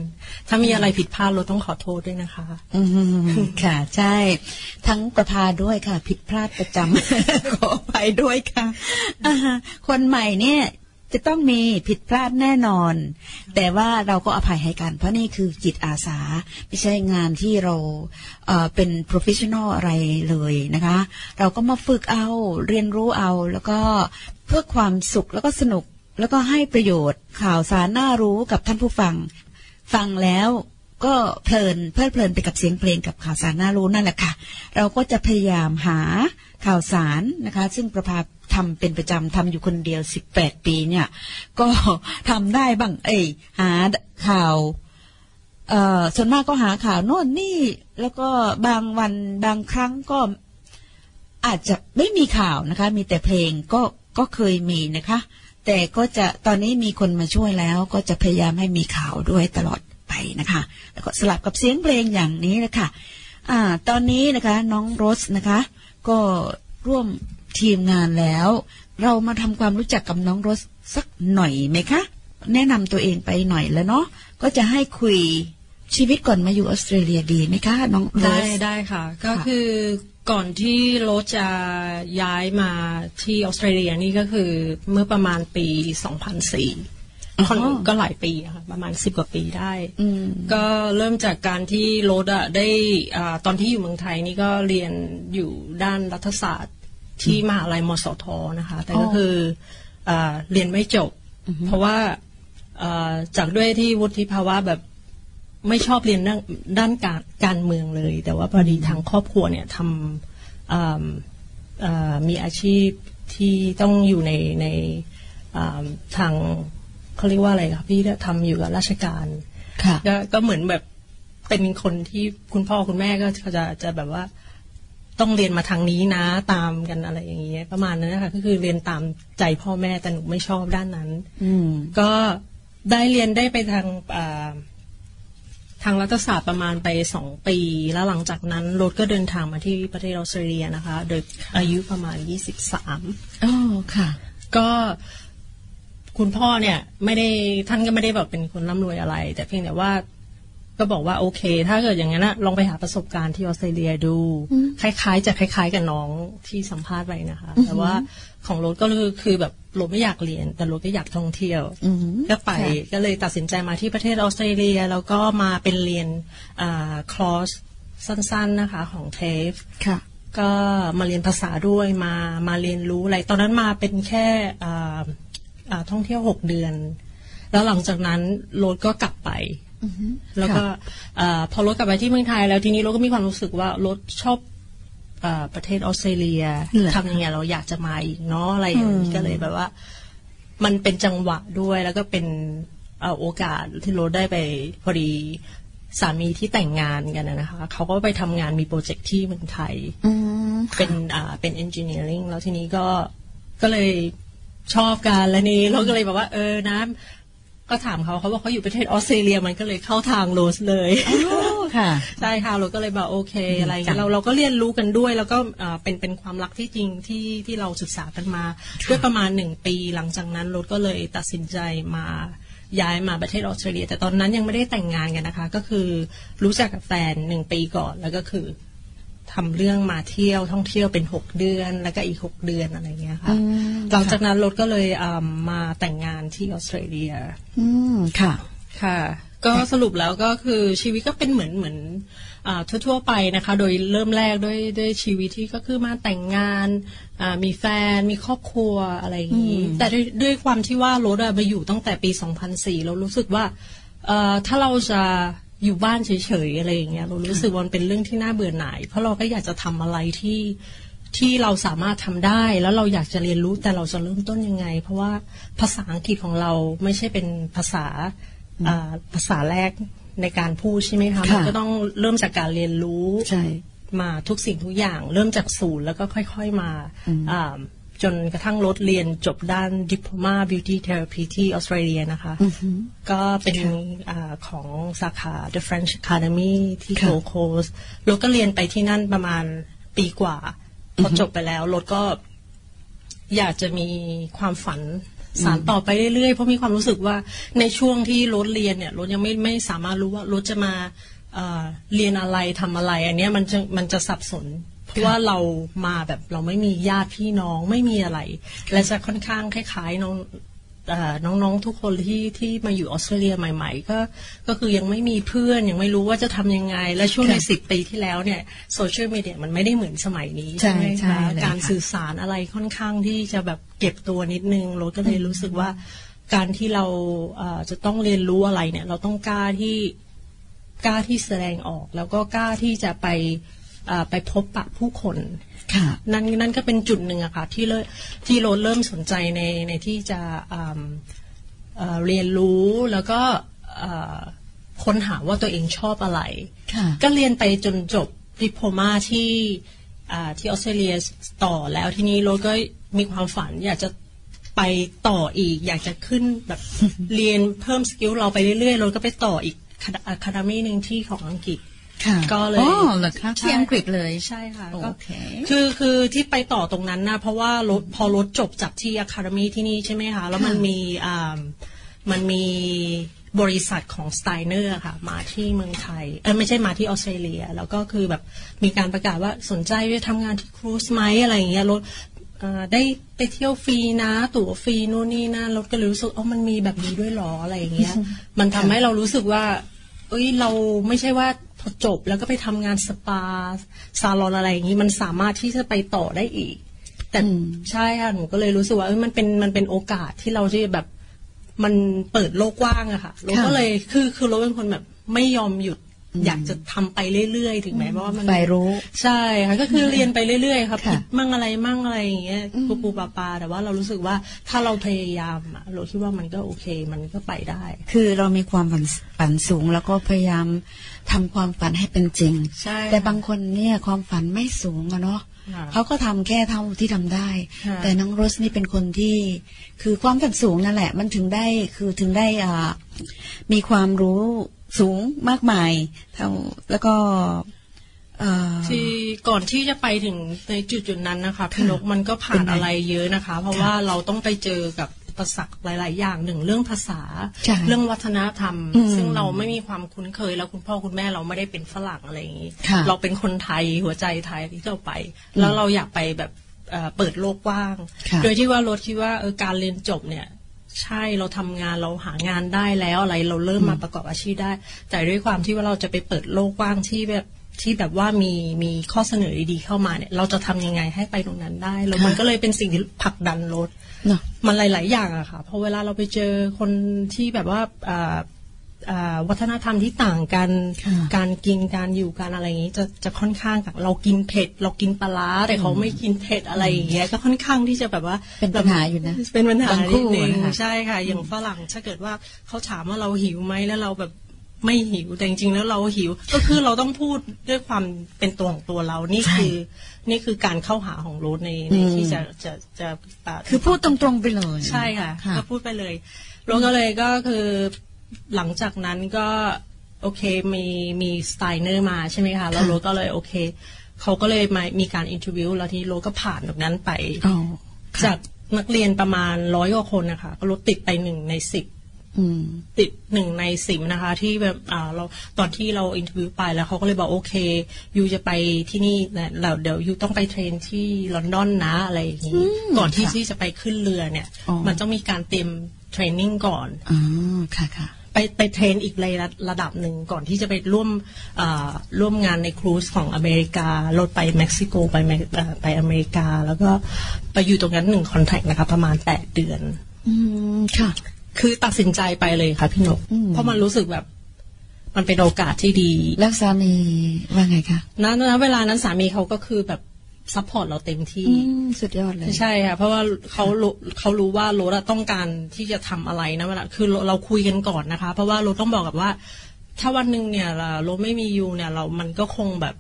ถ้ามีอะไรผิดพลาดเราต้องขอโทษด้วยนะคะอืค่ะ ใช่ ทั้งประพาด้วยค่ะ ผิดพลาดประจำขอไปด้วยค่ะอคนใหม่เนี่ยจะต้องมีผิดพลาดแน่นอน แต่ว่าเราก็อภัยให้กัน เพราะนี่คือจิตอาสา ไม่ใช่งานที่เราเเป็น professional อะไรเลยนะคะ เราก็มาฝึกเอาเรียนรู้เอาแล้วก็เพื่อความสุขแล้วก็สนุก แล้วก็ให้ประโยชน์ข่าวสารน่ารู้กับท่านผู้ฟัง ฟังแล้วก็เพลินเพลิดเพลินไปกับเสียงเพลงกับข่าวสารน่ารู้นั่นแหละค่ะ เราก็จะพยายามหาข่าวสารนะคะ ซึ่งประภาทำเป็นประจำทำอยู่คนเดียว 18 ปีเนี่ย ก็ทำได้บ้าง เอ้ยหาข่าวเอ่อส่วนมากก็หาข่าวโน่นนี่ แล้วก็บางวันบางครั้งก็อาจจะไม่มีข่าวนะคะ มีแต่เพลงก็ก็เคยมีนะคะ แต่ก็จะตอนนี้มีคนมาช่วยแล้วก็จะพยายามให้มีข่าวด้วยตลอดไปนะคะ แล้วก็สลับกับเสียงเพลงอย่างนี้นะคะอ่า ตอนนี้นะคะน้องโรสนะคะ ก็ร่วมทีมงานแล้ว เรามาทำความรู้จักกับน้องโรสสักหน่อยไหมคะ แนะนำตัวเองไปหน่อยแล้วเนาะก็จะให้คุยชีวิตก่อนมาอยู่ออสเตรเลียดีไหมคะ น้องโรสได้ได้ค่ะ ก็คือ ก่อนที่โรสจะย้ายมาที่ออสเตรเลียนี่ก็คือเมื่อประมาณปี 2004ค่อนก็หลายปีอะค่ะประมาณสิบกว่าปีได้อืมก็เริ่มจากการที่โรสอะได้อาตอนที่อยู่เมืองไทยนี่ก็เรียนอยู่ด้านรัฐศาสตร์ที่มหาลัยมสทนะคะ แต่ก็อ๋อคืออาเรียนไม่จบ เพราะว่าอ่าจากด้วยที่วุฒิภาวะแบบ ไม่ชอบเรียนด้านด้านการการเมืองเลย แต่ว่าพอดีทางครอบครัวเนี่ยทำอ่าอ่ามีอาชีพที่ต้องอยู่ในในอ่าทางเขาเรียกว่าอะไรครับพี่ทำอยู่กับราชการค่ะก็ก็เหมือนแบบเป็นคนที่คุณพ่อคุณแม่ก็จะจะแบบว่าต้องเรียนมาทางนี้นะตามกันอะไรอย่างเงี้ยประมาณนั้นนะคะก็คือเรียนตามใจพ่อแม่แต่หนูไม่ชอบด้านนั้นอืมก็ได้เรียนได้ไปทางอ่า ทางรัฐศาสตร์ประมาณไปสองปี แล้วหลังจากนั้นรถก็เดินทางมาที่ประเทศออสเตรเลียนะคะ โดยอายุประมาณยี่สิบสามอ๋อค่ะ ก็คุณพ่อเนี่ยไม่ได้ท่านก็ไม่ได้แบบเป็นคนร่ำรวยอะไร แต่เพียงแต่ว่า ก็บอกว่าโอเค ถ้าเกิดอย่างนั้นนะลองไปหาประสบการณ์ที่ออสเตรเลียดู คล้าย ๆ จะคล้าย ๆ กับน้องที่สัมภาษณ์ไปนะคะ แต่ว่าของรถก็คือคือแบบรถไม่อยากเรียน แต่รถก็อยากท่องเที่ยวอืมก็ไปค่ะก็เลยตัดสินใจมาที่ประเทศออสเตรเลีย แล้วก็มาเป็นเรียนคลอสสั้น ๆนะคะของเทฟค่ะก็มาเรียนภาษาด้วยมามาเรียนรู้อะไร ตอนนั้นมาเป็นแค่อ่าอ่าท่องเที่ยวหกเดือน แล้วหลังจากนั้นโรถก็กลับไป แล้วก็อ่าพอรถกลับไปที่เมืองไทย แล้วทีนี้รถก็มีความรู้สึกว่ารถชอบอาประเทศออสเตรเลียเหรอทำยังไงเราอยากจะมาอีกเนาะอะไรอย่างนี้ก็เลยแบบว่า มันเป็นจังหวะด้วยแล้วก็เป็นเอ่อโอกาสที่โรถได้ไปพอดีสามีที่แต่งงานกันนะนะคะเขาก็ไปทำงานมีโปรเจกต์ที่เมืองไทยอืมเป็นอ่าเป็น engineering แล้วทีนี้ก็ก็เลยชอบกันแล้วนี่เราก็เลยแบบว่า เออนะ ก็ถามเขาเขาบอกเขาอยู่ประเทศออสเตรเลียมันก็เลยเข้าทางโรสเลยอ๋อค่ะใช่ค่ะเราก็เลยบอกโอเคอะไรอย่างจัเงี้งยเราเราก็เรียนรู้กันด้วย แล้วก็อ่าเป็นเป็นความรักที่จริงที่ที่เราศึกษากันมาด้วยประมาณหนึ่งปี หลังจากนั้นรถก็เลยตัดสินใจมาย้ายมาประเทศออสเตรเลีย แต่ตอนนั้นยังไม่ได้แต่งงานกันนะคะ ก็คือรู้จักกับแฟนหนึ่งปีก่อนแล้วก็คือ ทำเรื่องมาเที่ยวท่องเที่ยวเป็นหกเดือน แล้วก็อีกหกเดือนอะไรเงี้ยค่ะอืมหลังจากนั้นรถก็เลยอ่ามาแต่งงานที่ออสเตรเลีย อืมค่ะค่ะ ก็สรุปแล้วก็คือชีวิตก็เป็นเหมือนเหมือนอ่าทั่วๆไปนะคะ โดยเริ่มแรกด้วยด้วยชีวิตที่ก็คือมาแต่งงานอ่ามีแฟนมีครอบครัวอะไรอย่างนี้ แต่ด้วยด้วยความที่ว่ารถอะมาอยู่ตั้งแต่ปี 2004 เรารู้สึกว่าเอ่อถ้าเราจะ อยู่บ้านเฉยๆอะไรอย่างเงี้ยเรารู้สึกว่ามันเป็นเรื่องที่น่าเบื่อหน่าย เพราะเราก็อยากจะทำอะไรที่ที่เราสามารถทำได้แล้วเราอยากจะเรียนรู้แต่เราจะเริ่มต้นยังไง เพราะว่าภาษาอังกฤษของเราไม่ใช่เป็นภาษาอ่าภาษาแรกในการพูดใช่ไหมคะค่ะมันก็ต้องเริ่มจากการเรียนรู้ใช่มาทุกสิ่งทุกอย่าง เริ่มจากศูนย์แล้วก็ค่อย ๆมาอ่า จนกระทั่งลดเรียนจบด้าน Diploma Beauty Therapy ที่ออสเตรเลียนะคะ ก็เป็นอาของสาขา The French Academy ที่ค่ะ Gold Coast รถก็เรียนไปที่นั่นประมาณปีกว่า พอจบไปแล้วรถก็อยากจะมีความฝันสานต่อไปเรื่อยๆ เพราะมีความรู้สึกว่าในช่วงที่รถเรียนเนี่ยรถยังไม่ไม่สามารถรู้ว่ารถจะมาเอ่อเรียนอะไรทำอะไร อันเนี้ยมันจะมันจะสับสนเพราะ ว่าเรามาแบบเราไม่มีญาติพี่น้องไม่มีอะไร และจะค่อนข้างคล้ายๆน้องเอ่อน้องๆทุกคนที่ที่มาอยู่ออสเตรเลียใหม่ ๆ ก็ก็คือยังไม่มีเพื่อนยังไม่รู้ว่าจะทำยังไง และช่วงในค่ะสิบปีที่แล้วเนี่ยโซเชียลมีเดียมันไม่ได้เหมือนสมัยนี้ใช่ใช่ไหมใช่คะเลยการค่ะสื่อสารอะไรค่อนข้างที่จะแบบเก็บตัวนิดนึงเราก็เลยรู้สึกว่า การที่เราเอ่อจะต้องเรียนรู้อะไรเนี่ย เราต้องกล้าที่กล้าที่แสดงออก แล้วก็กล้าที่จะไปเอ่อ ไปพบปะผู้คนค่ะนั่นนั่นก็เป็นจุดหนึ่งอะค่ะที่เลที่โรถเริ่มสนใจในในที่จะอืมเอ่อเรียนรู้แล้วก็เอ่อค้นหาว่าตัวเองชอบอะไรค่ะก็เรียนไปจนจบ diploma ที่อ่าที่ออสเตรเลียต่อแล้วทีนี้โรสก็มีความฝันอยากจะไปต่ออีก อยากจะขึ้นแบบเรียนเพิ่ม skill เราไปเรื่อยๆเราก็ไปต่ออีก academy หนึ่งที่ของอังกฤษค่ะ ก็เลยอ๋อเหรอคะที่อังกฤษเลยใช่ค่ะโอเคก็คือคือที่ไปต่อตรงนั้นนะเพราะว่าโรสพอโรสจบจากที่ academy ที่นี่ใช่ไหมคะแล้วมันมีอ่ามันมีบริษัทของ Steiner ค่ะ มาที่เมืองไทยเออไม่ใช่มาที่ออสเตรเลีย แล้วก็คือแบบมีการประกาศว่าสนใจไปทำงานที่ cruise ไหมอะไรอย่างเงี้ยโรสเอ่อได้ไปเที่ยวฟรีนะ ตั๋วฟรีนู่นนี่นั่นโรสก็เลยรู้สึกอ๋อมันมีแบบนี้ด้วยเหรออะไรอย่างเงี้ย มันทำให้เรารู้สึกว่า เอ้ยเราไม่ใช่ว่าพ อจบแล้วก็ไปทำงานสปาซาลอนอะไรอย่างนี้มันสามารถที่จะไปต่อได้อีก แต่อืมใช่ค่ะหนูก็เลยรู้สึกว่าเอ้ยมันเป็นมันเป็นโอกาสที่เราที่แบบมันเปิดโลกกว้างอะค่ะเราก็เลยคือคือเราเป็นคนแบบไม่ยอมหยุด อยากจะทำไปเรื่อยๆถึงแม้ว่ามันไปรู้ ใช่ค่ะก็คือเรียนไปเรื่อยๆครับค่ะผิดมั่งอะไรมั่งอะไรอย่างเงี้ยปูปูปลาปลาแต่ว่าเรารู้สึกว่าถ้าเราพยายามอะเราคิดว่ามันก็โอเค มันก็ไปได้ คือเรามีความฝันฝันสูงแล้วก็พยายามทำความฝันให้เป็นจริงใช่แต่บางคนเนี่ยความฝันไม่สูงอะเนาะค่ะเขาก็ทำแค่เท่าที่ทำได้ค่ะแต่น้องโรสนี่เป็นคนที่คือความฝันสูงนั่นแหละ มันถึงได้คือถึงได้อ่ามีความรู้ สูงมากมายเท่าแล้วก็เอ่อที่ก่อนที่จะไปถึงในจุดจุดๆนั้นนะคะพี่นกมันก็ผ่านเป็นไงอะไรเยอะนะคะ เพราะว่าเราต้องไปเจอกับอุประสักหลาย ๆ อย่างหนึ่งเรื่องภาษาใช่เรื่องวัฒนธรรมอืมซึ่งเราไม่มีความคุ้นเคย แล้วคุณพ่อคุณแม่เราไม่ได้เป็นฝรั่งอะไรอย่างนี้ค่ะเราเป็นคนไทยหัวใจไทยที่เราไป แล้วเราอยากไปแบบเอ่อเปิดโลกกว้างค่ะโดยที่ว่ารถคิดว่าเออการเรียนจบเนี่ย ใช่เราทำงานเราหางานได้แล้วอะไร เราเริ่มมาประกอบอาชีพได้ แต่ด้วยความที่ว่าเราจะไปเปิดโลกกว้างที่แบบที่แบบว่ามีมีข้อเสนอดีๆเข้ามาเนี่ย เราจะทำยังไงให้ไปตรงนั้นได้แล้วมันก็เลยเป็นสิ่งที่ผลักดันรถเนาะมันหลาย ๆ อย่างอะค่ะเพราะเวลาเราไปเจอคนที่แบบว่าอ่าอ่า วัฒนธรรมที่ต่างกันค่ะการกินการอยู่การอะไรอย่างนี้จะจะค่อนข้างกับเรากินเผ็ด เรากินปลาร้าแต่เขาไม่กินเผ็ดอะไรอย่างเงี้ยก็ค่อนข้างที่จะแบบว่าเป็นปัญหาอยู่นะเป็นปัญหาบางคู่นิดนึงนะคะใช่ค่ะ อย่างฝรั่งถ้าเกิดว่าเขาถามว่าเราหิวไหมแล้วเราแบบไม่หิวแต่จริงๆแล้วเราหิว ก็คือเราต้องพูดด้วยความเป็นตัวของตัวเรานี่คือ นี่คือการเข้าหาของโรสในในอืมที่จะจะจะาคือพูดตรงๆไปเลย ใช่ค่ะค่ะก็พูดไปเลยโรสก็เลยก็คือ หลังจากนั้นก็โอเคมีมี Steiner มาใช่ไหมคะแล้วโรสก็เลยโอเคเขาก็เลยมามีการ interview แล้วทีนี้โรสก็ผ่านตรงนั้นไปอ๋อค่ะจากนักเรียนประมาณร้อยกว่าคนนะคะก็โรสติดไปหนึ่งในสิบอืมติดหนึ่งในสิบนะคะ ที่แบบอ่าเราตอนที่เรา interview ไปแล้วเขาก็เลยบอกโอเค you จะไปที่นี่นะเราเดี๋ยว you ต้องไป train ที่ลอนดอนนะอะไรอย่างนี้ก่อนที่ค่ะที่จะไปขึ้นเรือเนี่ยอ๋อมันต้องมีการเตรียม training ก่อนอ๋อค่ะค่ะ ไปไป train อีกระดับระดับหนึ่งก่อนที่จะไปร่วมอ่าร่วมงานใน cruise ของอเมริกาโรสไปเม็กซิโกไปเมเอ่อไปอเมริกา แล้วก็ไปอยู่ตรงนั้นหนึ่ง contract นะคะประมาณแปดเดือน อืมค่ะ คือตัดสินใจไปเลยค่ะพี่นกอืมเพราะมันรู้สึกแบบมันเป็นโอกาสที่ดี แล้วสามีว่าไงคะณณเวลานั้นสามีเขาก็คือแบบ support เราเต็มที่อืมสุดยอดเลย ใช่ค่ะเพราะว่าเขารู้เขารู้ว่าโรสต้องการที่จะทำอะไรนะเวลาคือเราเราคุยกันก่อนนะคะ เพราะว่าโรสต้องบอกกับว่า ถ้าวันหนึ่งเนี่ยโรสไม่มี you เนี่ย เรามันก็คงแบบ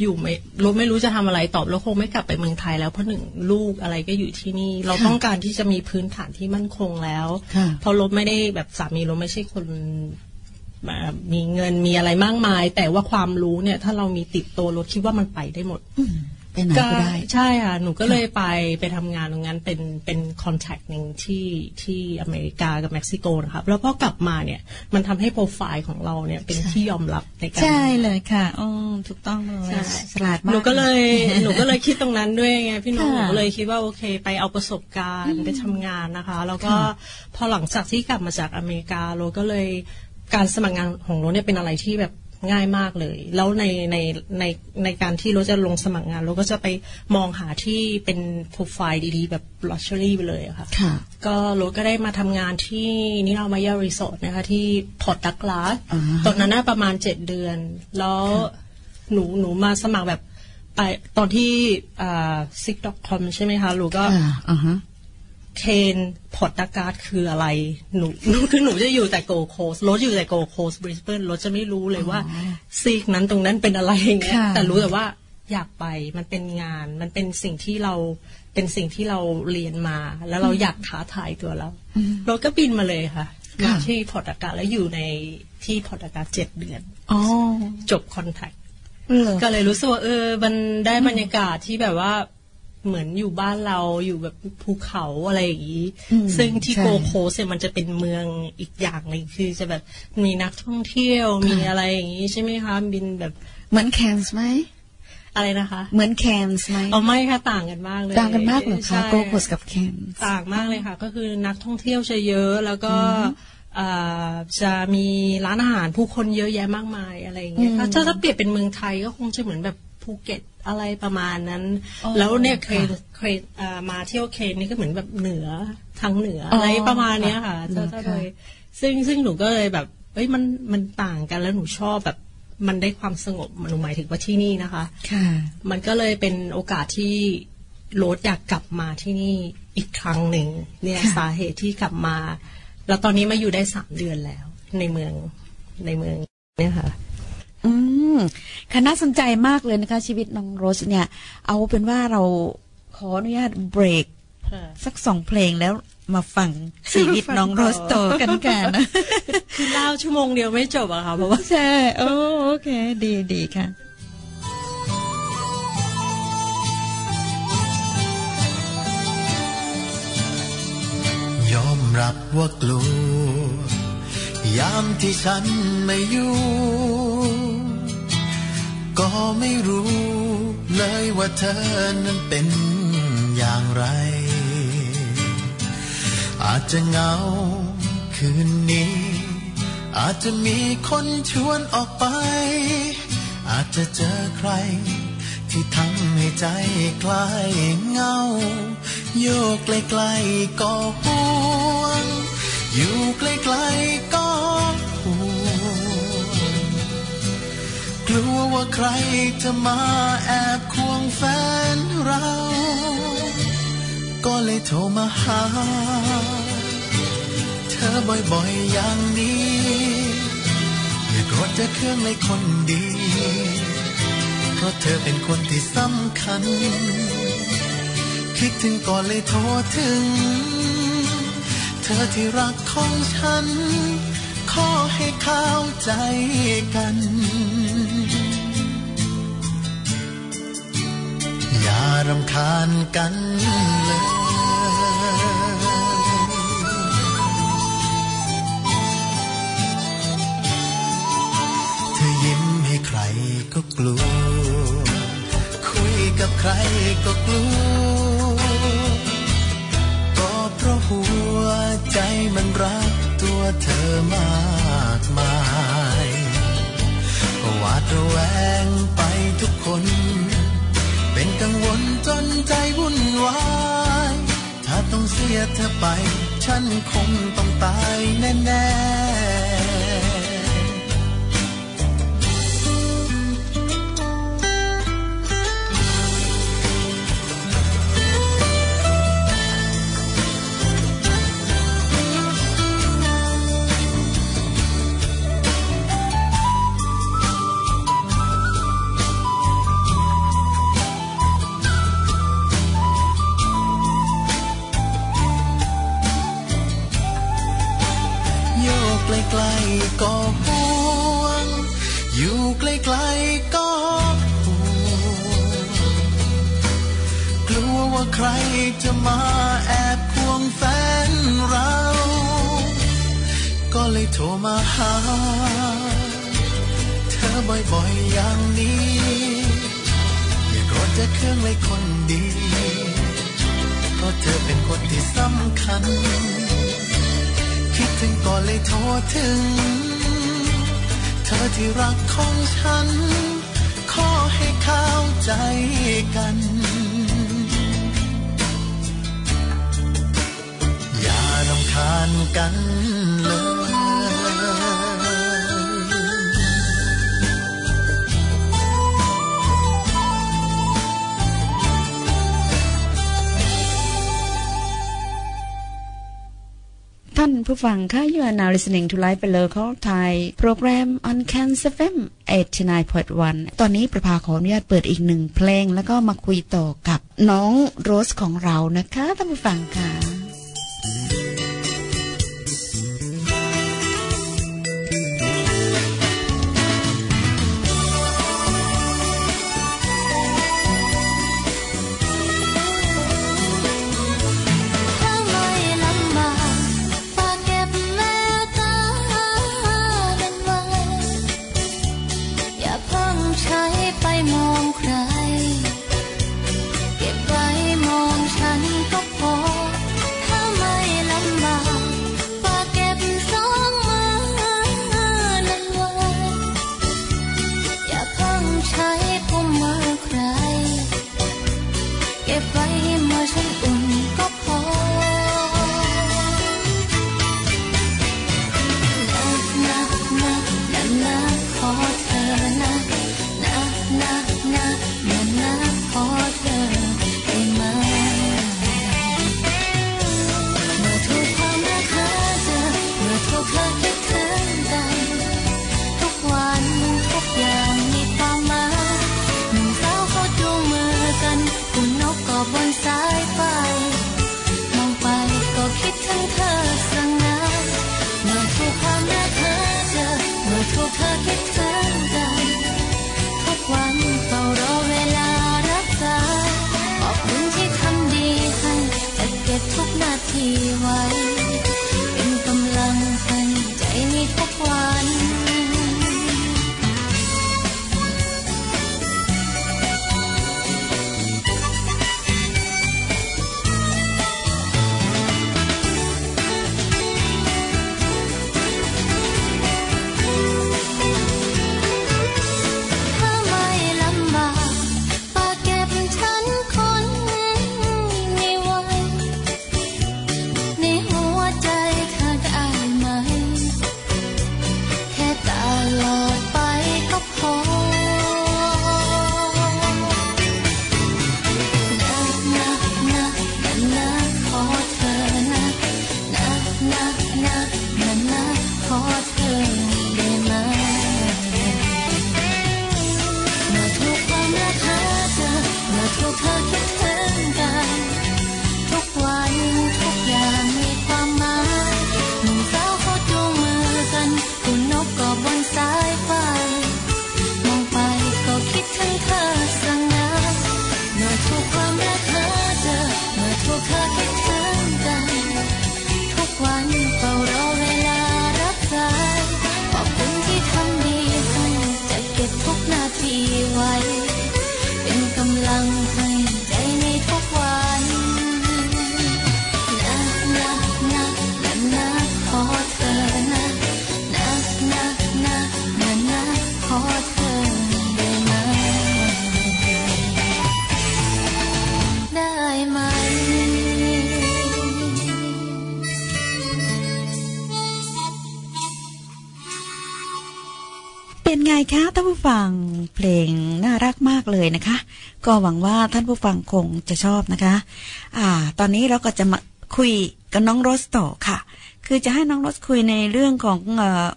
อยู่ไม่โรสไม่รู้จะทำอะไรต่อแล้วคงไม่กลับไปเมืองไทยแล้วเพราะหนึ่งลูกอะไรก็อยู่ที่นี่ เราค่ะต้องการที่จะมีพื้นฐานที่มั่นคงแล้วค่ะเพราะโรสไม่ได้แบบสามีโรสไม่ใช่คนมามีเงินมีอะไรมากมาย แต่ว่าความรู้เนี่ย ถ้าเรามีติดตัวโรสคิดว่ามันไปได้หมดอืม ไปไหนก็ได้ ใช่ค่ะ หนูก็เลยไปไปทำงานตรงนั้นเป็นเป็นคอนแทคหนึ่งที่ที่อเมริกากับเม็กซิโกนะครับแล้วพอกลับมาเนี่ยมันทำให้โปรไฟล์ของเราเนี่ยเป็นที่ยอมรับในการใช่เลยค่ะอ๋อถูกต้องเลยใช่ฉลาดมากหนูก็เลยหนูก็เลยคิดตรงนั้นด้วยไงพี่น้องหค่ะนูก็เลยคิดว่าโอเค ไปเอาประสบการณ์ไปทำงานนะคะ แล้วก็ค่ะพอหลังจากที่กลับมาจากอเมริกาเราก็เลยการสมัครงานของเราเนี่ยเป็นอะไรที่แบบ ง่ายมากเลย แล้วในในในในการที่เราจะลงสมัครงานเราก็จะไปมองหาที่เป็นโปรไฟล์ดีๆ แบบ luxury ไปเลยอะค่ะค่ะก็โรสก็ได้มาทำงานที่ Niramaya Resort นะคะที่ Port Douglas อ่าฮะตอนนั้นน่าประมาณเจ็ดเดือน แล้วหนูหนูมาสมัครแบบไปตอนที่อ่าซิกดอ .com ใช่ไหมคะหนูก็ค่ะอ่าฮะ เทรน Port Douglas คืออะไรหนูหนูคือหนูจะอยู่แต่โกโคสรถอยู่แต่โกโคสบริสเบนโรสจะไม่รู้เลยว่า ซีกนั้นตรงนั้นเป็นอะไรอย่างเงี้ยค่ะแต่รู้แต่ว่าอยากไปมันเป็นงาน มันเป็นสิ่งที่เราเป็นสิ่งที่เราเรียนมา แล้วเราอยากท้าทายตัวเราเราก็บินมาเลยค่ะค่ะมาที่ Port Douglas แล้วอยู่ในที่ Port Douglas เจ็ดเดือนอ๋อจบ contract เหรอก็เลยรู้สึกว่าเออมันได้บรรยากาศที่แบบว่า เหมือนอยู่บ้านเราอยู่แบบภูเขาอะไรอย่างนี้อืมซึ่งที่ใช่โกโคสเนี่ยมันจะเป็นเมืองอีกอย่างหนึ่งคือจะแบบมีนักท่องเที่ยวมีอะไรอย่างนี้ใช่ไหมคะบินแบบเหมือนแคนส์ไหมอะไรนะคะ เหมือนแคนส์ไหมเอาไม่ค่ะต่างกันมากเลยต่างกันมากเหรอคะใช่ Gold Coast กับแคนส์ต่างมากเลยค่ะ ก็คือนักท่องเที่ยวจะเยอะแล้วก็อ่าจะมีร้านอาหารผู้คนเยอะแยะมากมายอะไรอย่างเงี้ยอืมถ้าถ้าถ้าเปรียบเป็นเมืองไทยก็คงจะเหมือนแบบภูเก็ต อะไรประมาณนั้นอ๋อแล้วเนี่ยเคยค่ะเคยอ่ามาเที่ยวเคนนี่ก็เหมือนแบบเหนือทางเหนืออ๋ออะไรประมาณเนี้ยค่ะค่ะถ้าถ้าค่ะโดยซึ่งซึ่งหนูก็เลยแบบเอ้ยมันมันต่างกันแล้วหนูชอบแบบมันได้ความสงบหนูหมายถึงว่าที่นี่นะคะ ค่ะ มันก็เลยเป็นโอกาสที่โรสอยากกลับมาที่นี่อีกครั้งหนึ่งเนี่ยค่ะสาเหตุที่กลับมา แล้วตอนนี้มาอยู่ได้สามเดือนแล้ว ในเมืองในเมืองเนี่ยค่ะ อืมค่ะน่าสนใจมากเลยนะคะ ชีวิตน้องโรสเนี่ย เอาเป็นว่าเราขออนุญาตเบรก สักสองเพลงแล้วมาฟังชีวิตน้องโรสโตกันกันนะคือเล่าชั่วโมงเดียวไม่จบอะค่ะเพราะว่าใช่โอ้โอเค ดีดีค่ะยอมรับว่ากลัว ยามที่ฉันไม่อยู่ ก็ไม่รู้เลยว่าเธอนั้นเป็นอย่างไร อาจจะเหงาคืนนี้ อาจจะมีคนชวนออกไป อาจจะเจอใคร ที่ทำให้ใจคลายเงา โยกไกลๆก็ห่วง อยู่ไกลๆก็ ลัวว่าใครจะมาแอบควงแฟนเรา ก็เลยโทรมาหา เธอบ่อยๆอย่างนี้ อย่าโกรธจะเครื่องในคนดี เพราะเธอเป็นคนที่สำคัญ คิดถึงก่อนเลยโทรถึง เธอที่รักของฉัน ขอให้เข้าใจกันารำคาญกันเลยเธอยิ้มให้ใครก็กลัว คุยกับใครก็กลัว ก็เพราะหัวใจมันรักตัวเธอมากมายหวาดระแวงไปทุกคน นใจวุ่นวาย ถ้าต้องเสียเธอไป ฉันคงต้องตายแน่ๆ ฟังค่ะ you are now listening to Live Below Call Thai program on Can FM 89.1ตอนนี้ประภาขออนุญาตเปิดอีกหนึ่งเพลง แล้วก็มาคุยต่อกับน้องโรสของเรานะคะท่านผู้ฟังค่ะ ฟังเพลงน่ารักมากเลยนะคะ ก็หวังว่าท่านผู้ฟังคงจะชอบนะคะ อ่า ตอนนี้เราก็จะมาคุยกับน้องโรสต่อค่ะ คือจะให้น้องโรสคุยในเรื่องของเอ่อ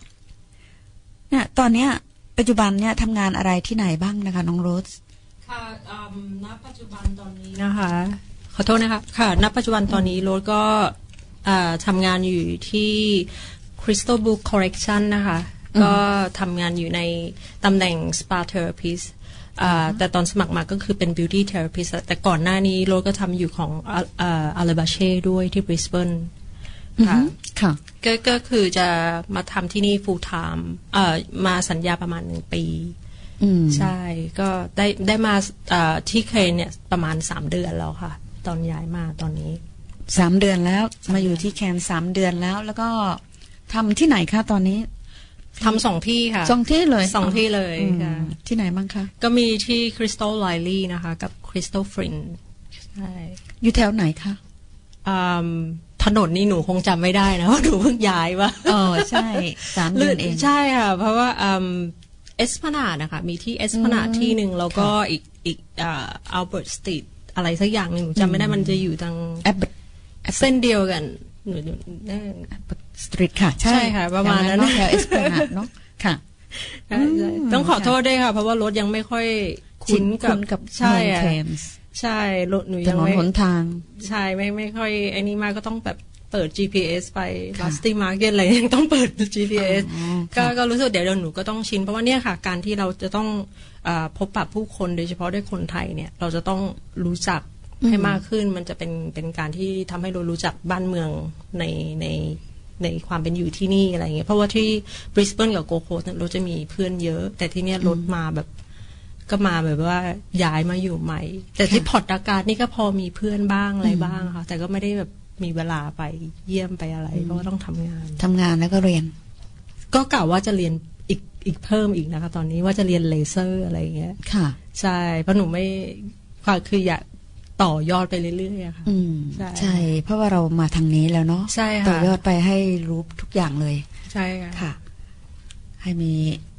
เนี่ยตอนเนี้ย ปัจจุบันเนี่ยทำงานอะไรที่ไหนบ้างนะคะ น้องโรสค่ะณปัจจุบันตอนนี้นะคะ ขอโทษนะคะ ค่ะ ณ ปัจจุบันตอนนี้โรสก็อ่าทำงานอยู่ที่ Crystal Book Correction นะคะ ก็ทำงานอยู่ในตำแหน่ง Spa Therapist อ่าแต่ตอนสมัครมาก็คือเป็น Beauty Therapist แต่ก่อนหน้านี้โรสก็ทำอยู่ของอาเลบาเช่ด้วยที่ Brisbane ค่ะค่ะก็ก็คือจะมาทำที่นี่ full time เอ่อมาสัญญาประมาณหนึ่งปีอืมใช่ก็ได้ได้มาเอ่อที่เคนเนี่ยประมาณสามเดือนแล้วค่ะ ตอนย้ายมาตอนนี้สามเดือนแล้วมาอยู่ที่แคนสามเดือนแล้ว แล้วก็ทำที่ไหนคะตอนนี้ ทำสองที่ค่ะสองที่เลยสองที่เลยอืมค่ะที่ไหนบ้างคะ ก็มีที่ Crystal Lily นะคะ กับ Crystal Frin ใช่อยู่แถวไหนคะอืมถนนนี่หนูคงจำไม่ได้นะว่าหนูเพิ่งย้ายมาอ๋อใช่สามเดือนเองใช่ค่ะ เพราะว่าเอสพนาดนะคะ มีที่เอสพนาดที่หนึ่งแล้วก็อีกอีกอัลเบิร์ตสตรีทอะไรสักอย่างหนึ่งหนูจำไม่ได้มันจะอยู่ทางแอปเส้นเดียวกัน หนูหนูได้สตรีทค่ะใช่ใช่ค่ะ ประมาณนั้นแถวแถวเอสพลานาดเนาะค่ะใช่ใช่ต้องขอโทษด้วยค่ะ เพราะว่ารถยังไม่ค่อยชิคุ้นนกัคุ้บนกับใช่เมืองอะเทมส์ใช่รถหนูถยังนนไม่หนทาง ใช่ไม่ไม่ค่อยไอ้นี่มากก็ต้องแบบเปิด GPS ไปค่ะบัสตี้มาร์เก็ตอะไรยังต้องเปิด GPS อ๋อก็ค่ะก็รู้สึกเดี๋ยวเดี๋ยวหนูก็ต้องชิน เพราะว่าเนี่ยค่ะ การที่เราจะต้องอาพบปะผู้คนโดยเฉพาะด้วยคนไทยเนี่ย เราจะต้องรู้จัก ให้มากขึ้นมันจะเป็นเป็นการที่ทำให้เรารู้จักบ้านเมืองในในในความเป็นอยู่ที่นี่อะไรเงี้ยเพราะว่าที่บริสเบนกับโกโคสเนี่ยเราจะมีเพื่อนเยอะ แต่ที่เนี่ยโรสมาแบบก็มาแบบว่าย้ายมาอยู่ใหม่ แต่ที่ Port Douglas นี่ก็พอมีเพื่อนบ้างอะไรบ้างค่ะ แต่ก็ไม่ได้แบบมีเวลาไปเยี่ยมไปอะไร เพราะว่าต้องทำงานทำงานแล้วก็เรียน ก็กล่าวว่าจะเรียนอีกอีกเพิ่มอีกนะคะ ตอนนี้ว่าจะเรียนเลเซอร์อะไรอย่างเงี้ยค่ะ ใช่เพราะหนูไม่ความคืออยาก ต่อยอดไปเรื่อยๆอะค่ะอืมใช่ใช่ เพราะว่าเรามาทางนี้แล้วเนาะใช่ค่ะต่อยอดไปให้รู้ทุกอย่างเลย ใช่ค่ะค่ะ ให้มี